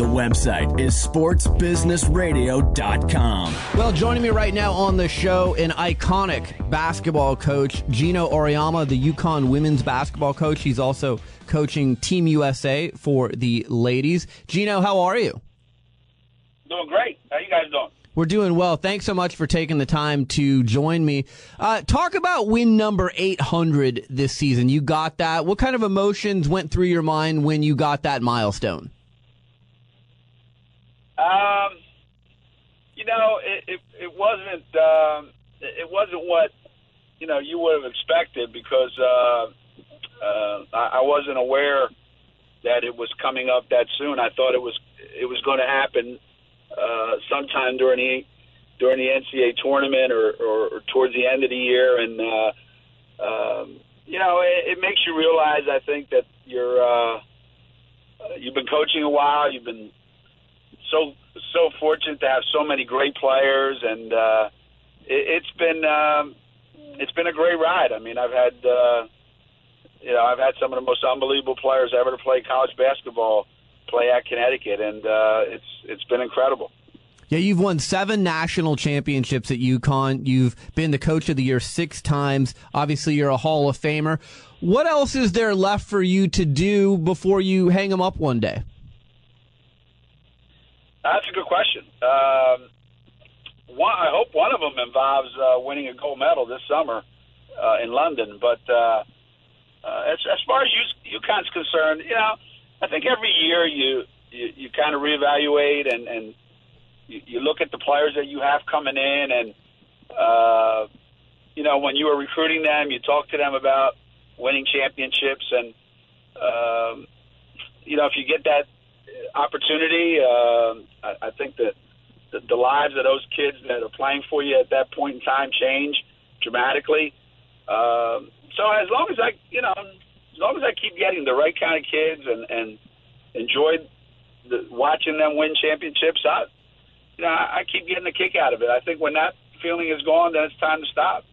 The website is sportsbusinessradio.com. Well, joining me right now on the show, an iconic basketball coach, Geno Auriemma, the UConn women's basketball coach. He's also coaching Team USA for the ladies. Gino, how are you? Doing great. How you guys doing? We're doing well. Thanks so much for taking the time to join me. Uh, talk about win number 800 this season. You got that. What kind of emotions went through your mind when you got that milestone? Um, you know, it it, it wasn't um, it wasn't what you know you would have expected because uh, uh, I, I wasn't aware that it was coming up that soon. I thought it was it was going to happen uh, sometime during the during the NCAA tournament or, or, or towards the end of the year, and uh, um, you know it, it makes you realize. I think that you're uh, uh, you've been coaching a while. You've been so so fortunate to have so many great players, and uh, it, it's been um, it's been a great ride. I mean, I've had uh, you know I've had some of the most unbelievable players ever to play college basketball play at Connecticut, and uh, it's it's been incredible. Yeah, you've won seven national championships at UConn. You've been the coach of the year six times. Obviously, you're a Hall of Famer. What else is there left for you to do before you hang them up one day? That's a good question. Um, one, I hope one of them involves uh, winning a gold medal this summer uh, in London. But uh, uh, as, as far as U- UConn's concerned, you know, I think every year you you, you kind of reevaluate and and you, you look at the players that you have coming in, and uh, you know when you were recruiting them, you talk to them about winning championships, and um, you know if you get that opportunity, uh, I, I think that the, the lives of those kids that are playing for you at that point in time change dramatically. Um, so as long as I, you know, as long as I keep getting the right kind of kids and and enjoy the, watching them win championships, I, you know, I, I keep getting a kick out of it. I think when that feeling is gone, then it's time to stop.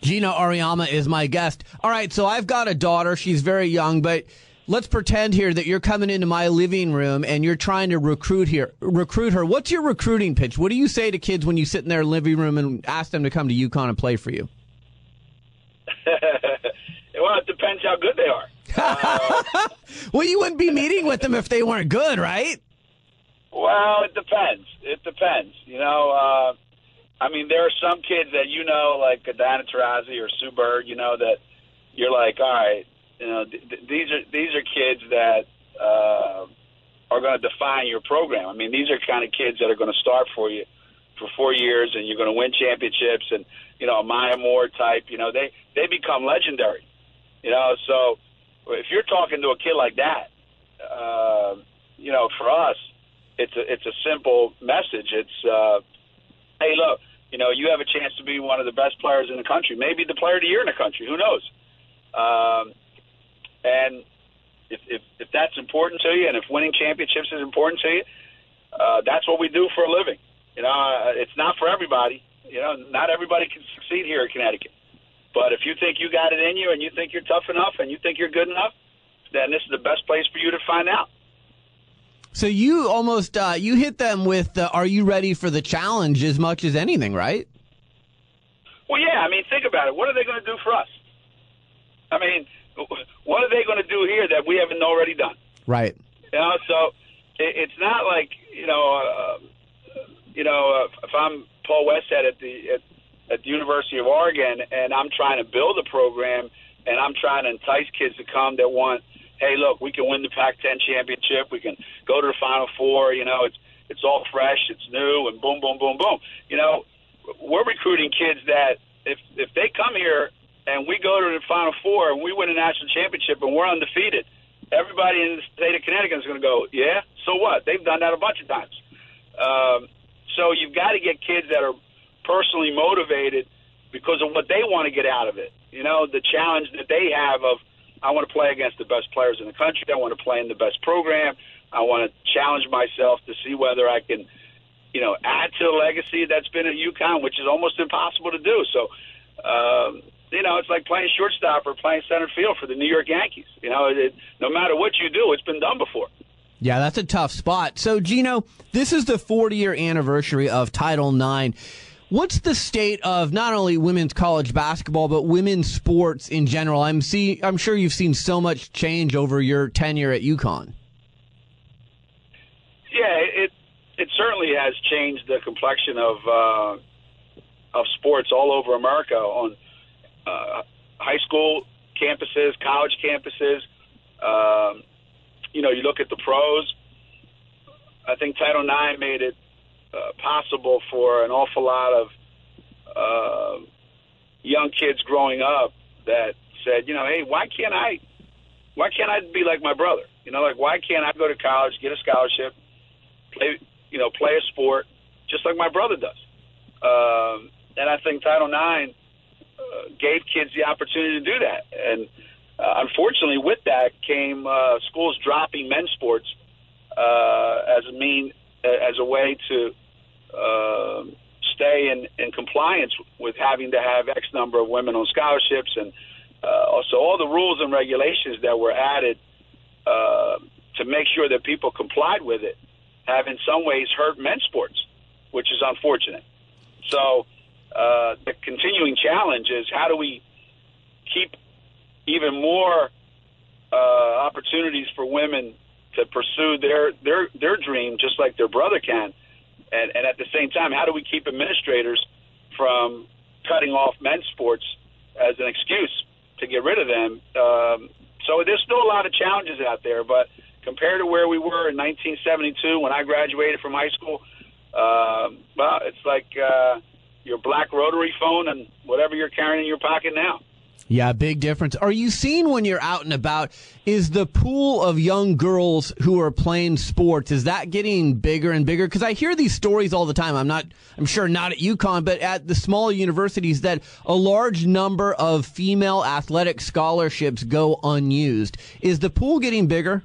Geno Auriemma is my guest. All right, so I've got a daughter. She's very young, but let's pretend here that you're coming into my living room and you're trying to recruit here recruit her. What's your recruiting pitch? What do you say to kids when you sit in their living room and ask them to come to UConn and play for you? <laughs> well, it depends how good they are. Uh, <laughs> well, you wouldn't be meeting with them if they weren't good, right? Well, it depends. It depends. You know, uh, I mean, there are some kids that you know, like a Diana Taurasi or Sue Bird, you know, that you're like, all right, you know, th- th- these are these are kids that uh, are going to define your program. I mean, these are kind of kids that are going to start for you for four years, and you're going to win championships, and you know, a Maya Moore type. You know, they they become legendary. You know, so if you're talking to a kid like that, uh, you know, for us, it's a it's a simple message. It's uh, hey, look, you know, you have a chance to be one of the best players in the country, maybe the player of the year in the country. Who knows? Um, and if, if if that's important to you, and if winning championships is important to you, uh, that's what we do for a living. You know, uh, it's not for everybody. You know, not everybody can succeed here in Connecticut. But if you think you got it in you, and you think you're tough enough, and you think you're good enough, then this is the best place for you to find out. So you almost uh, you hit them with uh, "Are you ready for the challenge?" as much as anything, right? Well, yeah. I mean, think about it. What are they going to do for us? I mean, what are they going to do here that we haven't already done? Right. You know, so it, it's not like you know, uh, you know, uh, if I'm Paul Westhead at the at, at the University of Oregon and I'm trying to build a program and I'm trying to entice kids to come that want, hey, look, we can win the Pac-10 championship, we can go to the Final Four. You know, it's it's all fresh, it's new, and boom, boom, boom, boom. You know, we're recruiting kids that if if they come here and we go to the Final Four and we win a national championship and we're undefeated, everybody in the state of Connecticut is going to go, yeah, so what? They've done that a bunch of times. Um, so you've got to get kids that are personally motivated because of what they want to get out of it. You know, the challenge that they have of, I want to play against the best players in the country. I want to play in the best program. I want to challenge myself to see whether I can, you know, add to the legacy that's been at UConn, which is almost impossible to do. So, um, you know, it's like playing shortstop or playing center field for the New York Yankees. You know, it, no matter what you do, it's been done before. Yeah, that's a tough spot. So, Geno, this is the 40 year anniversary of Title IX. What's the state of not only women's college basketball but women's sports in general? I'm see I'm sure you've seen so much change over your tenure at UConn. Yeah, it it certainly has changed the complexion of uh, of sports all over America on uh, high school campuses, college campuses. Um, you know, you look at the pros. I think Title IX made it uh, possible for an awful lot of uh, young kids growing up that said, you know, hey, why can't I? Why can't I be like my brother? You know, like why can't I go to college, get a scholarship, play, you know, play a sport just like my brother does? Um, and I think Title IX gave kids the opportunity to do that. And uh, unfortunately, with that came uh, schools dropping men's sports uh, as a mean as a way to uh, stay in, in compliance with having to have X number of women on scholarships and uh, also all the rules and regulations that were added uh, to make sure that people complied with it have in some ways hurt men's sports, which is unfortunate. So uh, the continuing challenge is how do we keep even more uh, opportunities for women to pursue their their their dream just like their brother can, and and at the same time, how do we keep administrators from cutting off men's sports as an excuse to get rid of them? Um, so there's still a lot of challenges out there, but compared to where we were in 1972 when I graduated from high school, um, well, it's like uh, your black rotary phone and whatever you're carrying in your pocket now. Yeah, big difference. Are you seeing when you're out and about, is the pool of young girls who are playing sports, is that getting bigger and bigger? Because I hear these stories all the time. I'm not, I'm sure not at UConn, but at the smaller universities that a large number of female athletic scholarships go unused. Is the pool getting bigger?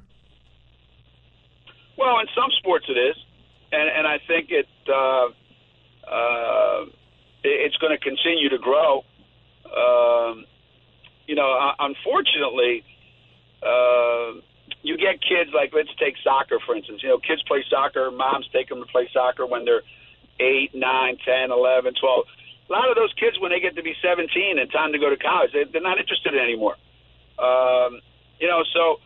Well, in some sports it is, and and I think it uh, uh, it's going to continue to grow. Um, you know, unfortunately, uh, you get kids like let's take soccer for instance. You know, kids play soccer. Moms take them to play soccer when they're eight, nine, ten, eleven, twelve. A lot of those kids, when they get to be 17 and time to go to college, they, they're not interested anymore. Um, you know, so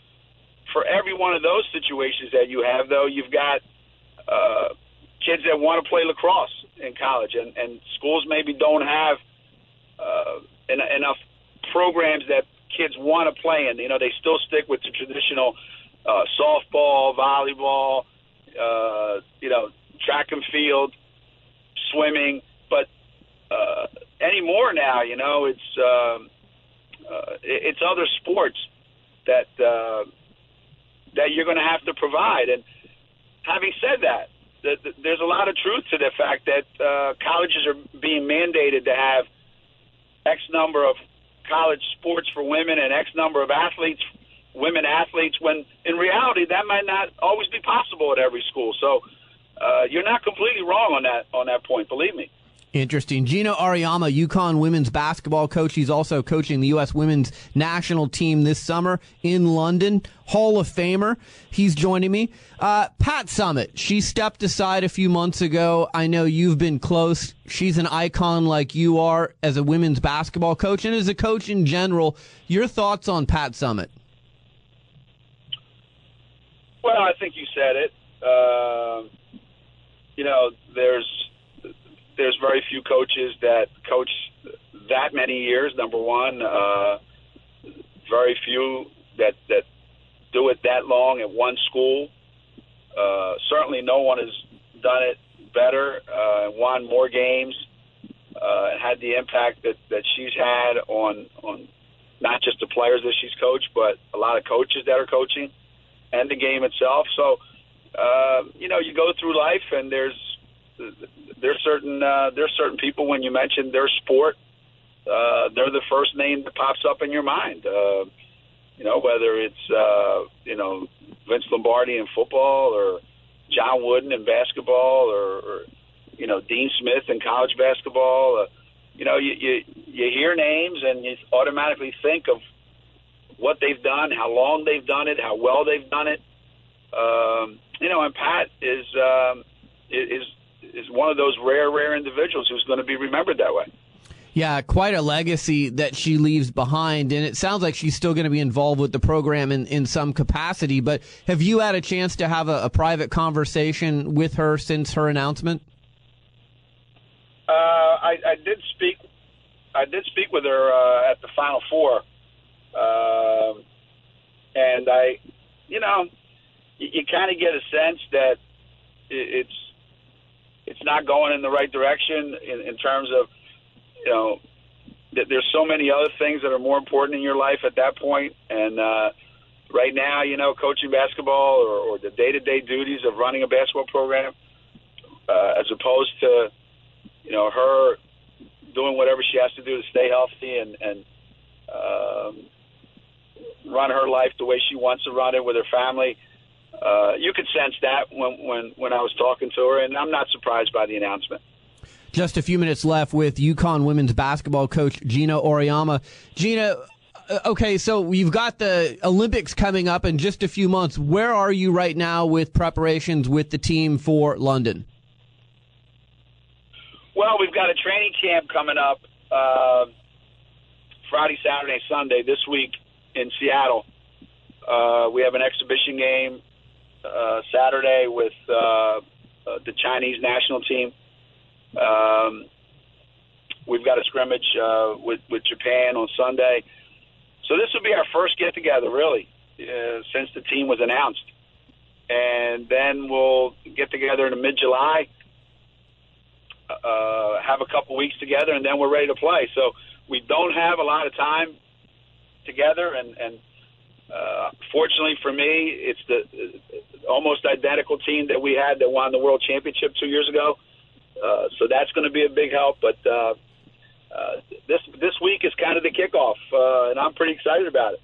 for every one of those situations that you have, though, you've got uh, kids that want to play lacrosse in college, and, and schools maybe don't have uh, en- enough programs that kids want to play in. You know, they still stick with the traditional uh, softball, volleyball, uh, you know, track and field, swimming, but uh, anymore now, you know, it's um, uh, it's other sports that uh, that you're going to have to provide. And having said that, the, the, there's a lot of truth to the fact that uh, colleges are being mandated to have X number of college sports for women and X number of athletes, women athletes, when in reality that might not always be possible at every school. So uh, you're not completely wrong on that on that point. Believe me. Interesting. Geno Auriemma, UConn women's basketball coach. He's also coaching the U.S. women's national team this summer in London. Hall of Famer. He's joining me. Uh, Pat Summitt. She stepped aside a few months ago. I know you've been close. She's an icon like you are as a women's basketball coach and as a coach in general. Your thoughts on Pat Summitt? Well, I think you said it. Uh, you know, there's there's very few coaches that coach that many years. Number one, uh, very few that that do it that long at one school. Uh, certainly, no one has done it better, uh, won more games, uh, had the impact that that she's had on on not just the players that she's coached, but a lot of coaches that are coaching and the game itself. So, uh, you know, you go through life, and there's there's certain uh, there's certain people when you mention their sport, uh, they're the first name that pops up in your mind. Uh, you know, whether it's uh, you know Vince Lombardi in football or John Wooden in basketball or, or you know Dean Smith in college basketball. Uh, you know, you, you you hear names and you automatically think of what they've done, how long they've done it, how well they've done it. Um, you know, and Pat is um, is is one of those rare, rare individuals who's going to be remembered that way. Yeah, quite a legacy that she leaves behind. And it sounds like she's still going to be involved with the program in, in some capacity. But have you had a chance to have a, a private conversation with her since her announcement? Uh, I, I did speak. I did speak with her uh, at the Final Four, uh, and I, you know, you, you kind of get a sense that it, it's it's not going in the right direction in, in terms of, you know, that there's so many other things that are more important in your life at that point. And uh, right now, you know, coaching basketball or, or the day-to-day duties of running a basketball program, uh, as opposed to, you know, her doing whatever she has to do to stay healthy and and um, run her life the way she wants to run it with her family uh, you could sense that when, when, when I was talking to her, and I'm not surprised by the announcement. Just a few minutes left with UConn women's basketball coach Geno Auriemma. Geno, uh, okay, so you've got the Olympics coming up in just a few months. Where are you right now with preparations with the team for London? Well, we've got a training camp coming up uh, Friday, Saturday, Sunday this week in Seattle. Uh, we have an exhibition game uh, Saturday with uh, uh, the Chinese national team. Um, we've got a scrimmage uh, with with Japan on Sunday. So this will be our first get together, really, uh, since the team was announced. And then we'll get together in mid July, uh, have a couple weeks together, and then we're ready to play. So we don't have a lot of time together, and, and uh, fortunately for me, it's the uh, almost identical team that we had that won the world championship two years ago. Uh, so that's going to be a big help. But uh, uh, this this week is kind of the kickoff, uh, and I'm pretty excited about it.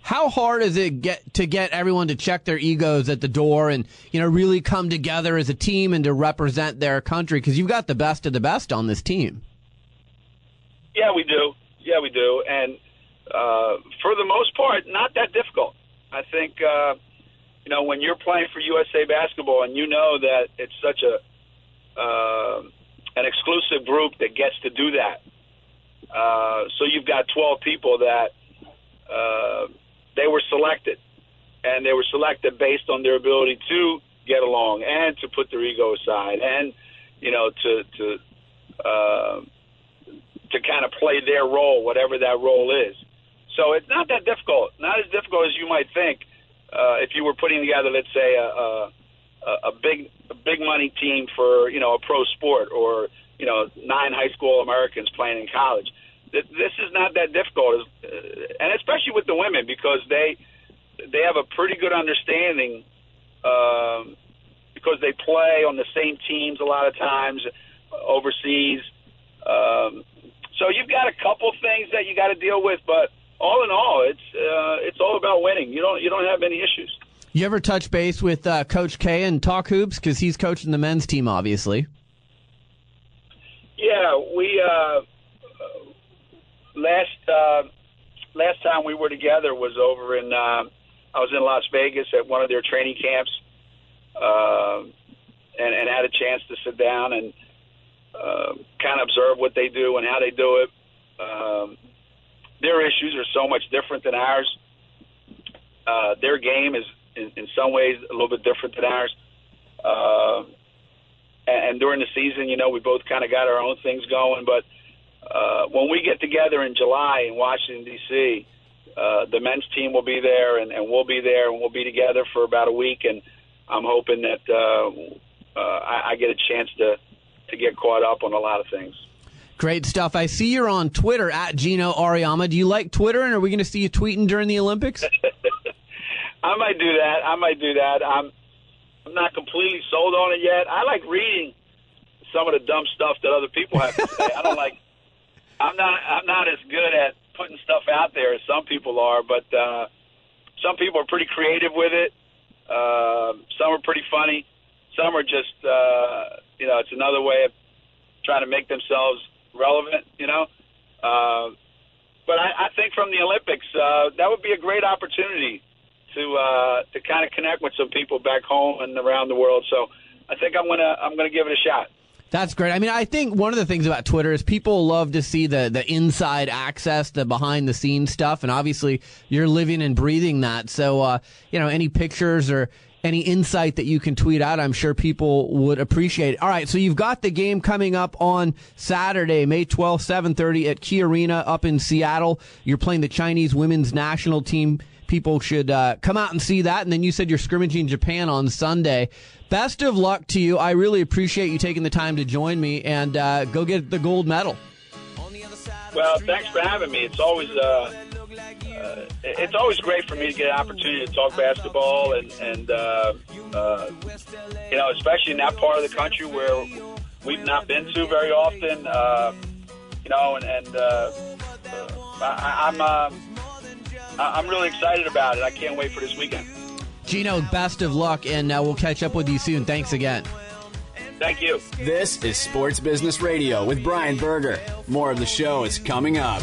How hard is it get to get everyone to check their egos at the door and you know really come together as a team and to represent their country? Because you've got the best of the best on this team. Yeah, we do. Yeah, we do, and uh, for the most part, not that difficult. I think, uh, you know, when you're playing for USA Basketball and you know that it's such a uh, an exclusive group that gets to do that. Uh, so you've got 12 people that uh, they were selected, and they were selected based on their ability to get along and to put their ego aside, and you know to to uh, to kind of play their role, whatever that role is. So it's not that difficult. Not as difficult as you might think. Uh, if you were putting together, let's say, a, a, a big a big money team for you know a pro sport, or you know nine high school Americans playing in college. This is not that difficult, uh, and especially with the women because they they have a pretty good understanding um, because they play on the same teams a lot of times overseas. Um, so you've got a couple things that you got to deal with, but all in all, it's uh, it's all about winning. You don't you don't have any issues. You ever touch base with uh, Coach K and talk hoops because he's coaching the men's team, obviously. Yeah, we uh, last uh, last time we were together was over in uh, I was in Las Vegas at one of their training camps, uh, and, and had a chance to sit down and uh, kind of observe what they do and how they do it. Um, their issues are so much different than ours. Uh, their game is, in, in some ways, a little bit different than ours. Uh, and, during the season, you know, we both kind of got our own things going. But uh, when we get together in July in Washington D.C., uh, the men's team will be there, and, and we'll be there, and we'll be together for about a week. And I'm hoping that uh, uh, I, I get a chance to to get caught up on a lot of things. Great stuff. I see you're on Twitter at Geno Auriemma. Do you like Twitter, and are we going to see you tweeting during the Olympics? <laughs> I might do that. I might do that. I'm I'm not completely sold on it yet. I like reading some of the dumb stuff that other people have to say. I don't like. <laughs> I'm not. I'm not as good at putting stuff out there as some people are, but uh, some people are pretty creative with it. Uh, some are pretty funny. Some are just, uh, you know, it's another way of trying to make themselves relevant. You know. Uh, but I, I think from the Olympics, uh, that would be a great opportunity to uh, to kind of connect with some people back home and around the world. So I think I'm gonna I'm gonna give it a shot. That's great. I mean, I think one of the things about Twitter is people love to see the the inside access, the behind the scenes stuff, and obviously you're living and breathing that. So, uh, you know, any pictures or any insight that you can tweet out, I'm sure people would appreciate it. All right, so you've got the game coming up on Saturday, May 12th, 7:30 at Key Arena up in Seattle. You're playing the Chinese women's national team people should uh, come out and see that. And then you said you're scrimmaging Japan on Sunday. Best of luck to you. I really appreciate you taking the time to join me and uh, go get the gold medal. Well, thanks for having me. It's always uh, uh, it's always great for me to get an opportunity to talk basketball and and uh, uh, you know, especially in that part of the country where we've not been to very often. Uh, you know, and, and uh, uh, I, I'm. Uh, I- I'm really excited about it. I can't wait for this weekend. Geno, best of luck, and uh, we'll catch up with you soon. Thanks again. Thank you. This is Sports Business Radio with Brian Berger. More of the show is coming up.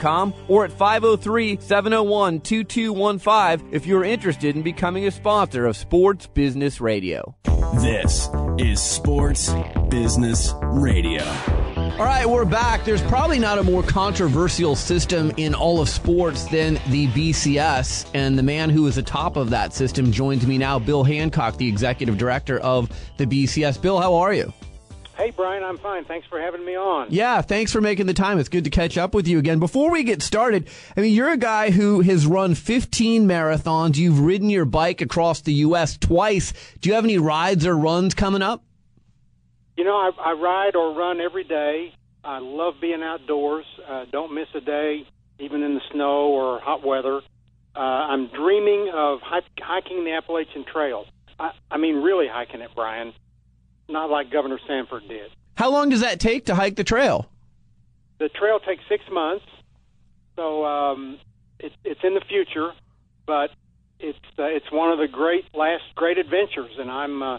or at 503 701 2215 if you're interested in becoming a sponsor of Sports Business Radio. This is Sports Business Radio. All right, we're back. There's probably not a more controversial system in all of sports than the BCS. And the man who is atop of that system joins me now, Bill Hancock, the executive director of the BCS. Bill, how are you? Hey, Brian, I'm fine. Thanks for having me on. Yeah, thanks for making the time. It's good to catch up with you again. Before we get started, I mean, you're a guy who has run 15 marathons. You've ridden your bike across the U.S. twice. Do you have any rides or runs coming up? You know, I, I ride or run every day. I love being outdoors. Uh, don't miss a day, even in the snow or hot weather. Uh, I'm dreaming of hiking the Appalachian Trail. I, I mean, really hiking it, Brian. Not like Governor Sanford did. How long does that take to hike the trail? The trail takes six months, so um, it's it's in the future, but it's uh, it's one of the great last great adventures, and I'm uh,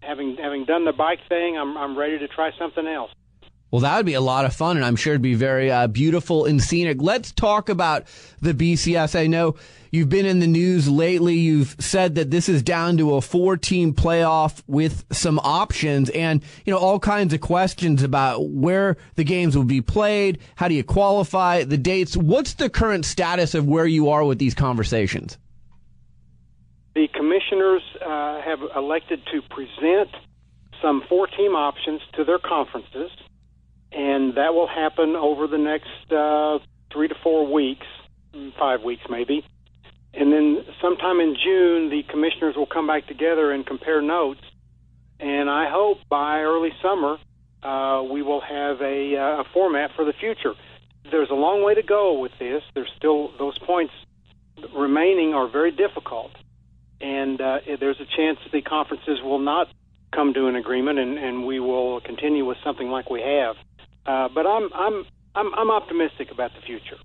having having done the bike thing. I'm I'm ready to try something else. Well, that would be a lot of fun, and I'm sure it'd be very uh, beautiful and scenic. Let's talk about the BCS. I know you've been in the news lately. You've said that this is down to a four team playoff with some options and, you know, all kinds of questions about where the games will be played. How do you qualify the dates? What's the current status of where you are with these conversations? The commissioners uh, have elected to present some four team options to their conferences and that will happen over the next uh, three to four weeks, five weeks maybe. And then sometime in June, the commissioners will come back together and compare notes. And I hope by early summer, uh, we will have a, uh, a format for the future. There's a long way to go with this. There's still those points remaining are very difficult, and uh, there's a chance that the conferences will not come to an agreement, and, and we will continue with something like we have. Uh, but I'm I'm I'm I'm optimistic about the future.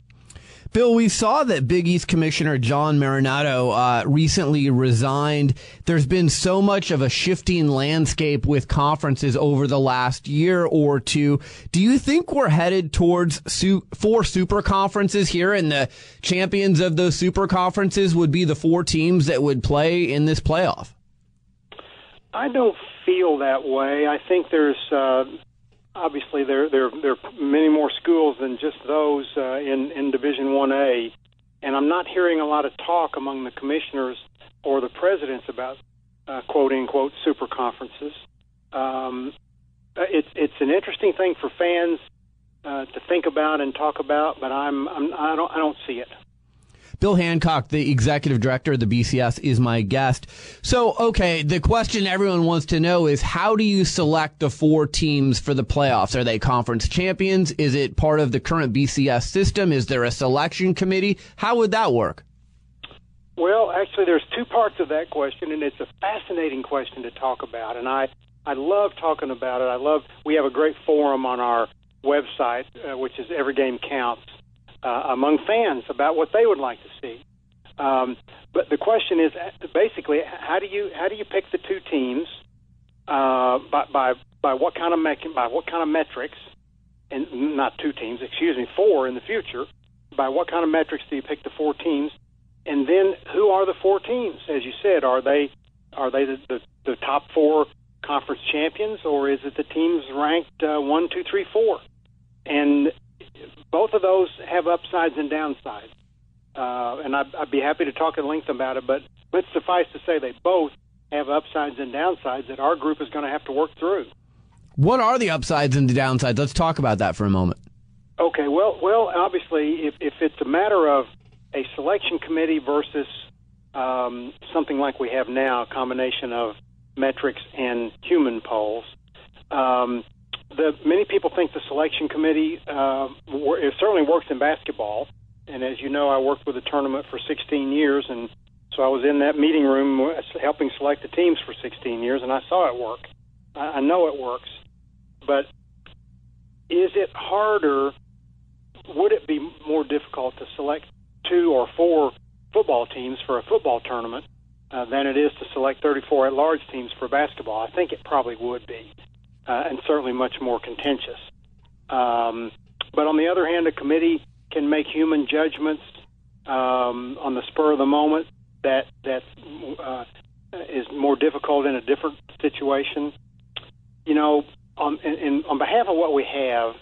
Bill, we saw that Big East Commissioner John Marinatto uh, recently resigned. There's been so much of a shifting landscape with conferences over the last year or two. Do you think we're headed towards su- four super conferences here, and the champions of those super conferences would be the four teams that would play in this playoff? I don't feel that way. I think there's uh, obviously there there there are many more schools than just those uh, in in Division One A, and I'm not hearing a lot of talk among the commissioners or the presidents about uh, quote unquote super conferences. Um, it's it's an interesting thing for fans uh, to think about and talk about, but I'm, I'm I don't I don't see it. Bill Hancock, the executive director of the BCS, is my guest. So, okay, the question everyone wants to know is how do you select the four teams for the playoffs? Are they conference champions? Is it part of the current BCS system? Is there a selection committee? How would that work? Well, actually, there's two parts of that question, and it's a fascinating question to talk about. And I, I love talking about it. I love. We have a great forum on our website, uh, which is Every Game Counts, uh, among fans about what they would like to see. Um, but the question is basically how do you how do you pick the two teams uh, by, by by what kind of me- by what kind of metrics and not two teams excuse me four in the future by what kind of metrics do you pick the four teams? And then who are the four teams? As you said are they are they the, the, the top four conference champions or is it the teams ranked uh, one two three four? And both of those have upsides and downsides. Uh, and I'd, I'd be happy to talk at length about it, but let's suffice to say they both have upsides and downsides that our group is going to have to work through. What are the upsides and the downsides? Let's talk about that for a moment. Okay, well, well, obviously, if, if it's a matter of a selection committee versus um, something like we have now, a combination of metrics and human polls, um, the many people think the selection committee uh, it certainly works in basketball, and as you know, I worked with the tournament for 16 years, and so I was in that meeting room helping select the teams for 16 years, and I saw it work. I, I know it works, but is it harder? Would it be more difficult to select two or four football teams for a football tournament uh, than it is to select 34 at-large teams for basketball? I think it probably would be uh, and certainly much more contentious. Um, but on the other hand, a committee can make human judgments um, on the spur of the moment that that uh, is more difficult in a different situation. You know, on in, in, on behalf of what we have,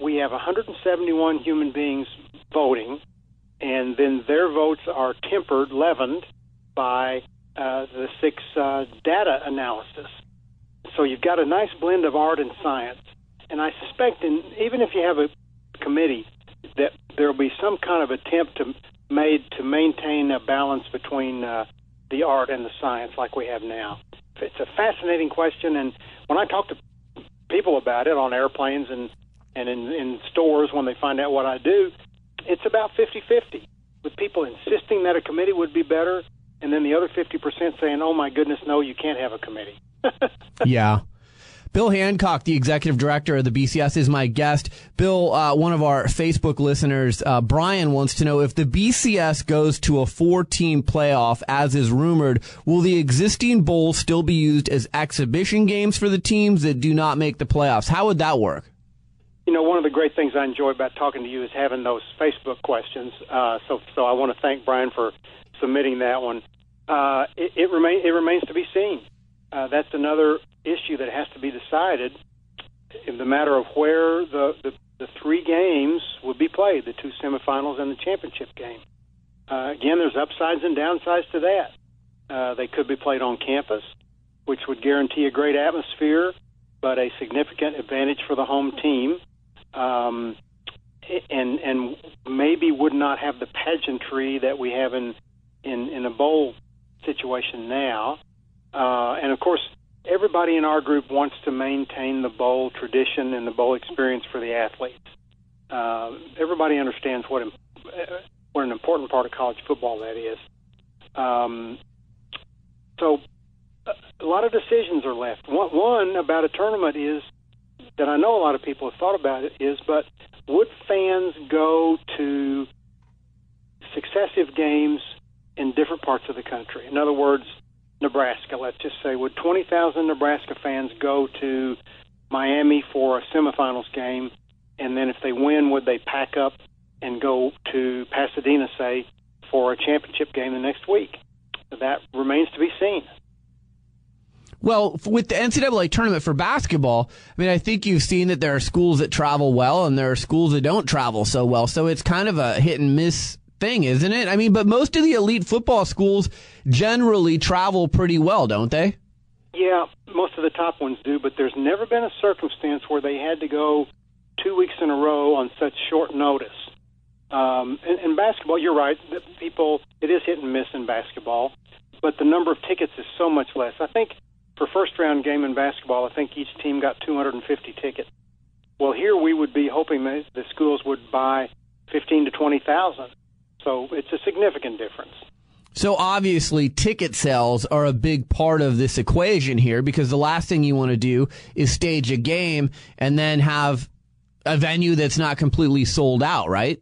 we have 171 human beings voting, and then their votes are tempered, leavened by uh, the six uh, data analysis so you've got a nice blend of art and science. And I suspect, in, even if you have a committee, that there will be some kind of attempt to made to maintain a balance between uh, the art and the science, like we have now. It's a fascinating question, and when I talk to people about it on airplanes and and in, in stores when they find out what I do, it's about 50-50, with people insisting that a committee would be better, and then the other 50% saying, "Oh my goodness, no, you can't have a committee." <laughs> yeah. Bill Hancock, the executive director of the BCS, is my guest. Bill, uh, one of our Facebook listeners, uh, Brian, wants to know if the BCS goes to a four team playoff, as is rumored, will the existing bowl still be used as exhibition games for the teams that do not make the playoffs? How would that work? you know, one of the great things I enjoy about talking to you is having those Facebook questions. Uh, so, so I want to thank Brian for submitting that one. Uh, it, it, remain, it remains to be seen. Uh, that's another issue that has to be decided in the matter of where the, the, the three games would be played, the two semifinals and the championship game. Uh, again, there's upsides and downsides to that. Uh, they could be played on campus, which would guarantee a great atmosphere, but a significant advantage for the home team. Um, and and maybe would not have the pageantry that we have in in, in a bowl situation now. Uh, and of course, everybody in our group wants to maintain the bowl tradition and the bowl experience for the athletes. Uh, everybody understands what what an important part of college football that is. Um, so, a lot of decisions are left. One, one about a tournament is that I know a lot of people have thought about it is, but would fans go to successive games in different parts of the country? In other words, Nebraska, let's just say, would 20,000 Nebraska fans go to Miami for a semifinals game? And then if they win, would they pack up and go to Pasadena, say, for a championship game the next week? That remains to be seen. Well, with the NCAA tournament for basketball, I mean, I think you've seen that there are schools that travel well and there are schools that don't travel so well. So it's kind of a hit and miss thing, isn't it? I mean, but most of the elite football schools generally travel pretty well, don't they? Yeah, most of the top ones do, but there's never been a circumstance where they had to go two weeks in a row on such short notice. Um, in, in basketball, you're right. That people, it is hit and miss in basketball, but the number of tickets is so much less. I think for first round game in basketball, I think each team got 250 tickets. Well, here we would be hoping that the schools would buy 15 to 20,000. So it's a significant difference. So obviously, ticket sales are a big part of this equation here because the last thing you want to do is stage a game and then have a venue that's not completely sold out, right?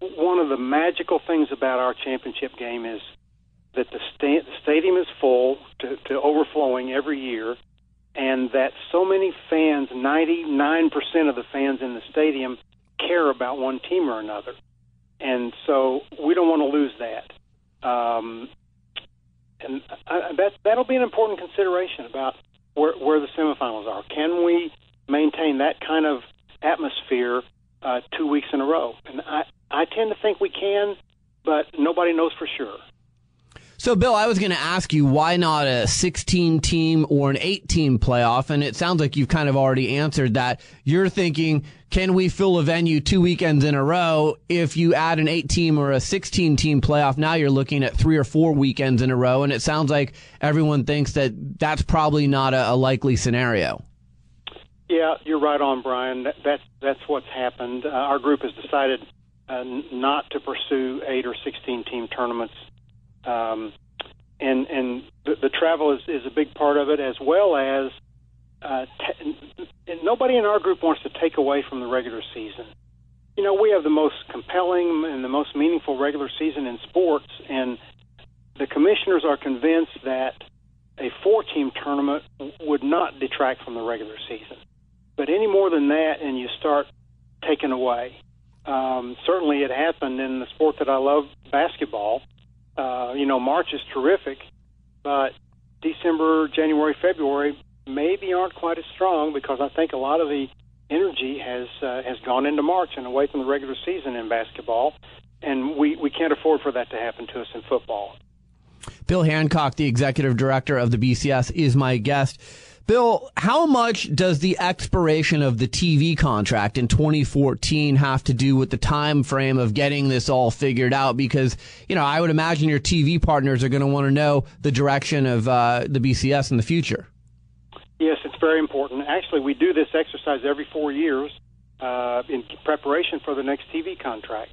One of the magical things about our championship game is that the, sta- the stadium is full to, to overflowing every year, and that so many fans, 99% of the fans in the stadium, care about one team or another and so we don't want to lose that. Um, and I, that that'll be an important consideration about where, where the semifinals are. Can we maintain that kind of atmosphere uh, two weeks in a row? And I I tend to think we can, but nobody knows for sure. So, Bill, I was going to ask you why not a 16 team or an 8 team playoff? And it sounds like you've kind of already answered that. You're thinking, can we fill a venue two weekends in a row? If you add an 8 team or a 16 team playoff, now you're looking at three or four weekends in a row. And it sounds like everyone thinks that that's probably not a, a likely scenario. Yeah, you're right on, Brian. That, that's, that's what's happened. Uh, our group has decided uh, not to pursue 8 or 16 team tournaments um, and and the, the travel is, is a big part of it, as well as uh, t- nobody in our group wants to take away from the regular season. You know, we have the most compelling and the most meaningful regular season in sports, and the commissioners are convinced that a four-team tournament would not detract from the regular season. But any more than that, and you start taking away. Um, certainly, it happened in the sport that I love, basketball uh, you know, March is terrific, but December, January, February maybe aren't quite as strong because I think a lot of the energy has uh, has gone into March and away from the regular season in basketball, and we we can't afford for that to happen to us in football. Bill Hancock, the executive director of the BCS, is my guest. Bill, how much does the expiration of the TV contract in 2014 have to do with the time frame of getting this all figured out? Because, you know, I would imagine your TV partners are going to want to know the direction of uh, the BCS in the future. Yes, it's very important. Actually, we do this exercise every four years uh, in preparation for the next TV contract.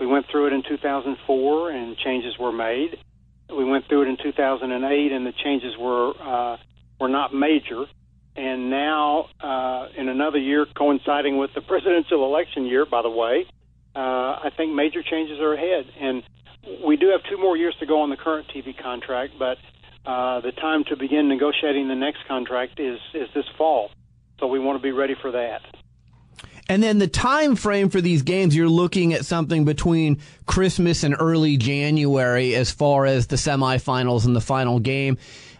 We went through it in 2004, and changes were made. We went through it in 2008, and the changes were uh, were not major. And now, uh, in another year, coinciding with the presidential election year, by the way, uh, I think major changes are ahead. And we do have two more years to go on the current TV contract, but uh, the time to begin negotiating the next contract is, is this fall. So we want to be ready for that. And then the time frame for these games, you're looking at something between Christmas and early January as far as the semifinals and the final game.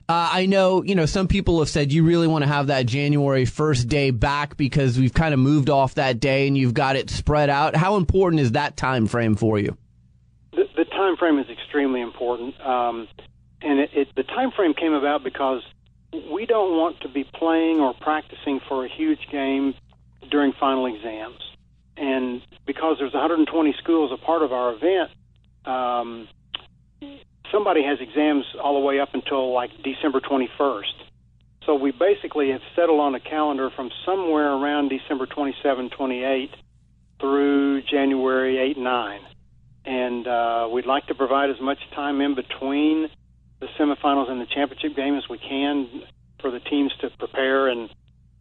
Uh, I know, you know, some people have said you really want to have that January 1st day back because we've kind of moved off that day and you've got it spread out. How important is that time frame for you? The, the time frame is extremely important. Um, and it, it, the time frame came about because we don't want to be playing or practicing for a huge game during final exams. And because there's 120 schools a part of our event, um, somebody has exams all the way up until like December 21st. So we basically have settled on a calendar from somewhere around December 27, 28 through January 8, 9. And uh, we'd like to provide as much time in between the semifinals and the championship game as we can for the teams to prepare and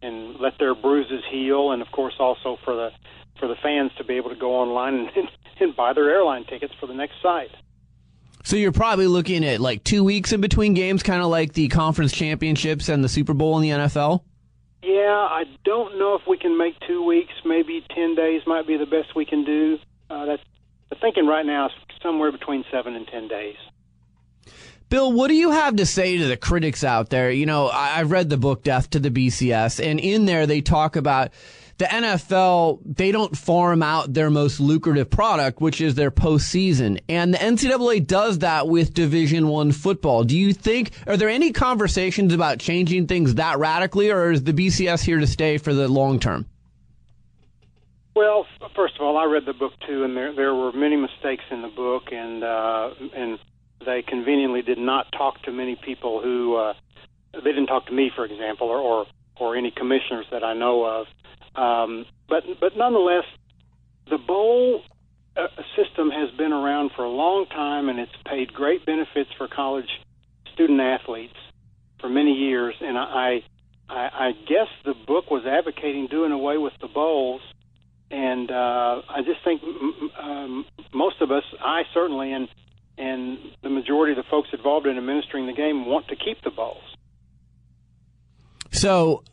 and let their bruises heal, and of course also for the for the fans to be able to go online and, <laughs> and buy their airline tickets for the next site. So you're probably looking at like two weeks in between games, kind of like the conference championships and the Super Bowl in the NFL. Yeah, I don't know if we can make two weeks. Maybe ten days might be the best we can do. Uh, that's the thinking right now is somewhere between seven and ten days. Bill, what do you have to say to the critics out there? You know, I, have read the book Death to the BCS, and in there they talk about the NFL, they don't farm out their most lucrative product, which is their postseason. And the NCAA does that with Division One football. Do you think, are there any conversations about changing things that radically, or is the BCS here to stay for the long term? Well, first of all, I read the book too, and there there were many mistakes in the book, and uh, and they conveniently did not talk to many people who uh, they didn't talk to me, for example, or or, or any commissioners that I know of. Um, but but nonetheless, the bowl uh, system has been around for a long time, and it's paid great benefits for college student athletes for many years. And I I, I guess the book was advocating doing away with the bowls. And uh, I just think um, most of us, I certainly, and and the majority of the folks involved in administering the game want to keep the bowls. So,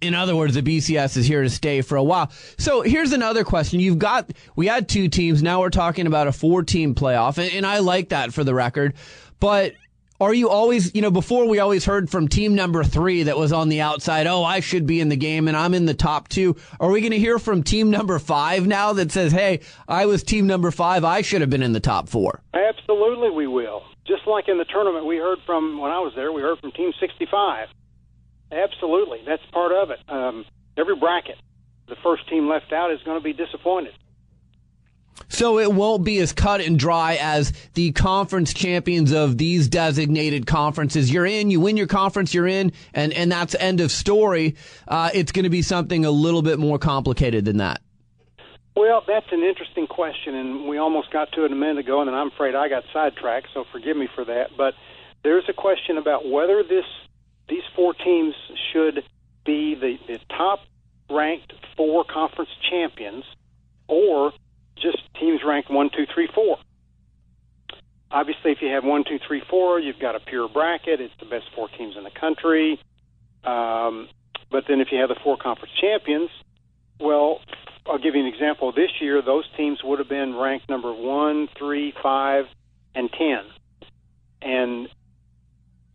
in other words, the BCS is here to stay for a while. So here's another question. You've got, we had two teams. Now we're talking about a four team playoff. And, and I like that for the record. But are you always, you know, before we always heard from team number three that was on the outside, oh, I should be in the game and I'm in the top two. Are we going to hear from team number five now that says, hey, I was team number five, I should have been in the top four? Absolutely, we will. Just like in the tournament, we heard from, when I was there, we heard from team 65. Absolutely. That's part of it. Um, every bracket, the first team left out is going to be disappointed. So it won't be as cut and dry as the conference champions of these designated conferences. You're in, you win your conference, you're in, and, and that's end of story. Uh, it's going to be something a little bit more complicated than that. Well, that's an interesting question, and we almost got to it a minute ago, and then I'm afraid I got sidetracked, so forgive me for that. But there's a question about whether this these four teams should be the, the top ranked four conference champions or just teams ranked one, two, three, four. Obviously, if you have one, two, three, four, you've got a pure bracket. It's the best four teams in the country. Um, but then if you have the four conference champions, well, I'll give you an example. This year, those teams would have been ranked number one, three, five, and ten, and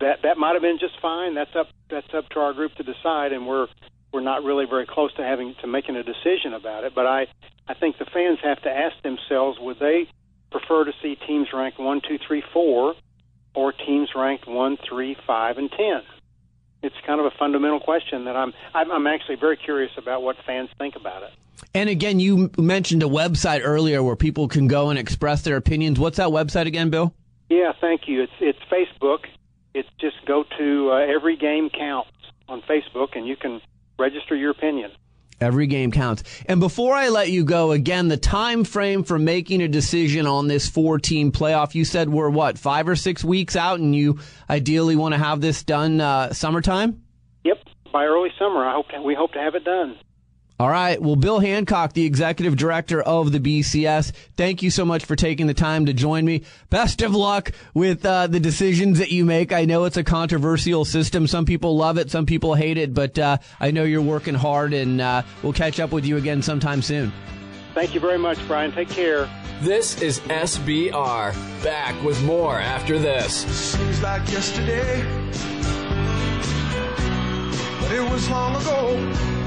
that that might have been just fine. That's up that's up to our group to decide, and we're we're not really very close to having to making a decision about it. But I I think the fans have to ask themselves: Would they prefer to see teams ranked one, two, three, four, or teams ranked one, three, five, and ten? It's kind of a fundamental question that I'm I'm, I'm actually very curious about what fans think about it. And again, you mentioned a website earlier where people can go and express their opinions. What's that website again, Bill? Yeah, thank you. It's it's Facebook. It's just go to uh, Every Game Counts on Facebook, and you can register your opinion. Every game counts. And before I let you go, again, the time frame for making a decision on this four team playoff, you said we're what, five or six weeks out, and you ideally want to have this done uh, summertime? Yep, by early summer. I hope to, we hope to have it done. All right. Well, Bill Hancock, the executive director of the BCS, thank you so much for taking the time to join me. Best of luck with uh, the decisions that you make. I know it's a controversial system. Some people love it, some people hate it, but uh, I know you're working hard, and uh, we'll catch up with you again sometime soon. Thank you very much, Brian. Take care. This is SBR. Back with more after this. Seems like yesterday, but it was long ago.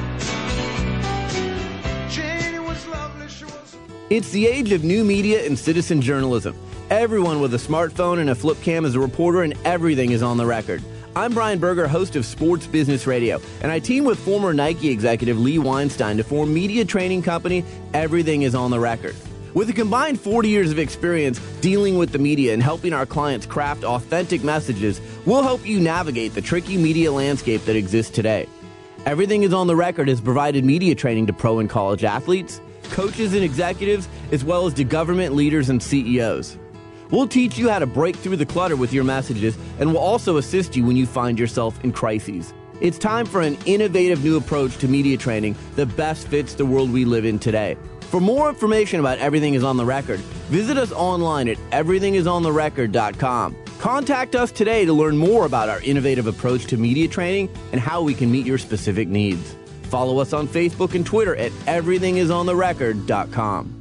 It's the age of new media and citizen journalism. Everyone with a smartphone and a flip cam is a reporter, and everything is on the record. I'm Brian Berger, host of Sports Business Radio, and I team with former Nike executive Lee Weinstein to form media training company Everything is on the Record. With a combined 40 years of experience dealing with the media and helping our clients craft authentic messages, we'll help you navigate the tricky media landscape that exists today. Everything is on the record has provided media training to pro and college athletes, coaches and executives, as well as to government leaders and CEOs. We'll teach you how to break through the clutter with your messages, and we'll also assist you when you find yourself in crises. It's time for an innovative new approach to media training that best fits the world we live in today. For more information about Everything is on the Record, visit us online at everythingisontherecord.com. Contact us today to learn more about our innovative approach to media training and how we can meet your specific needs. Follow us on Facebook and Twitter at everythingisontherecord.com.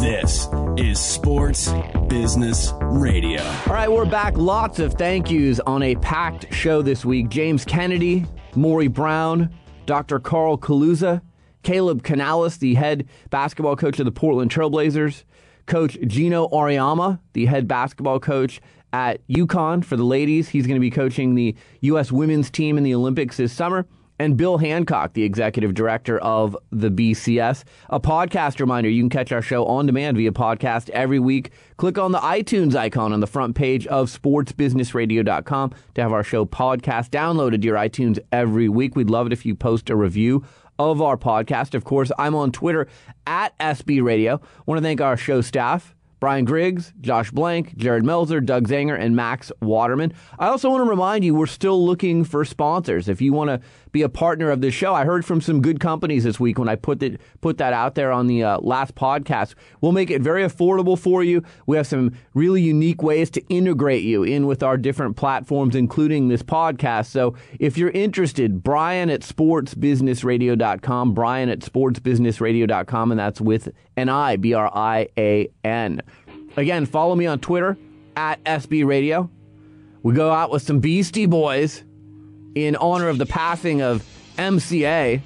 This is Sports Business Radio. All right, we're back. Lots of thank yous on a packed show this week. James Kennedy, Maury Brown, Dr. Carl Kaluza, Kaleb Canales, the head basketball coach of the Portland Trailblazers, Coach Geno Auriemma, the head basketball coach at UConn for the ladies. He's going to be coaching the U.S. women's team in the Olympics this summer. And Bill Hancock, the executive director of the BCS. A podcast reminder you can catch our show on demand via podcast every week. Click on the iTunes icon on the front page of sportsbusinessradio.com to have our show podcast downloaded to your iTunes every week. We'd love it if you post a review of our podcast. Of course, I'm on Twitter at SB Radio. want to thank our show staff. Brian Griggs, Josh Blank, Jared Melzer, Doug Zanger, and Max Waterman. I also want to remind you we're still looking for sponsors. If you want to be a partner of this show, I heard from some good companies this week when I put that put that out there on the uh, last podcast. We'll make it very affordable for you. We have some really unique ways to integrate you in with our different platforms, including this podcast. So if you're interested, Brian at sportsbusinessradio.com, Brian at sportsbusinessradio.com, and that's with an I, B R I A N. Again, follow me on Twitter at SB Radio. We go out with some Beastie Boys in honor of the passing of MCA.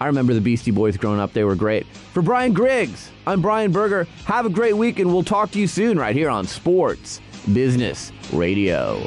I remember the Beastie Boys growing up, they were great. For Brian Griggs, I'm Brian Berger. Have a great week, and we'll talk to you soon right here on Sports Business Radio.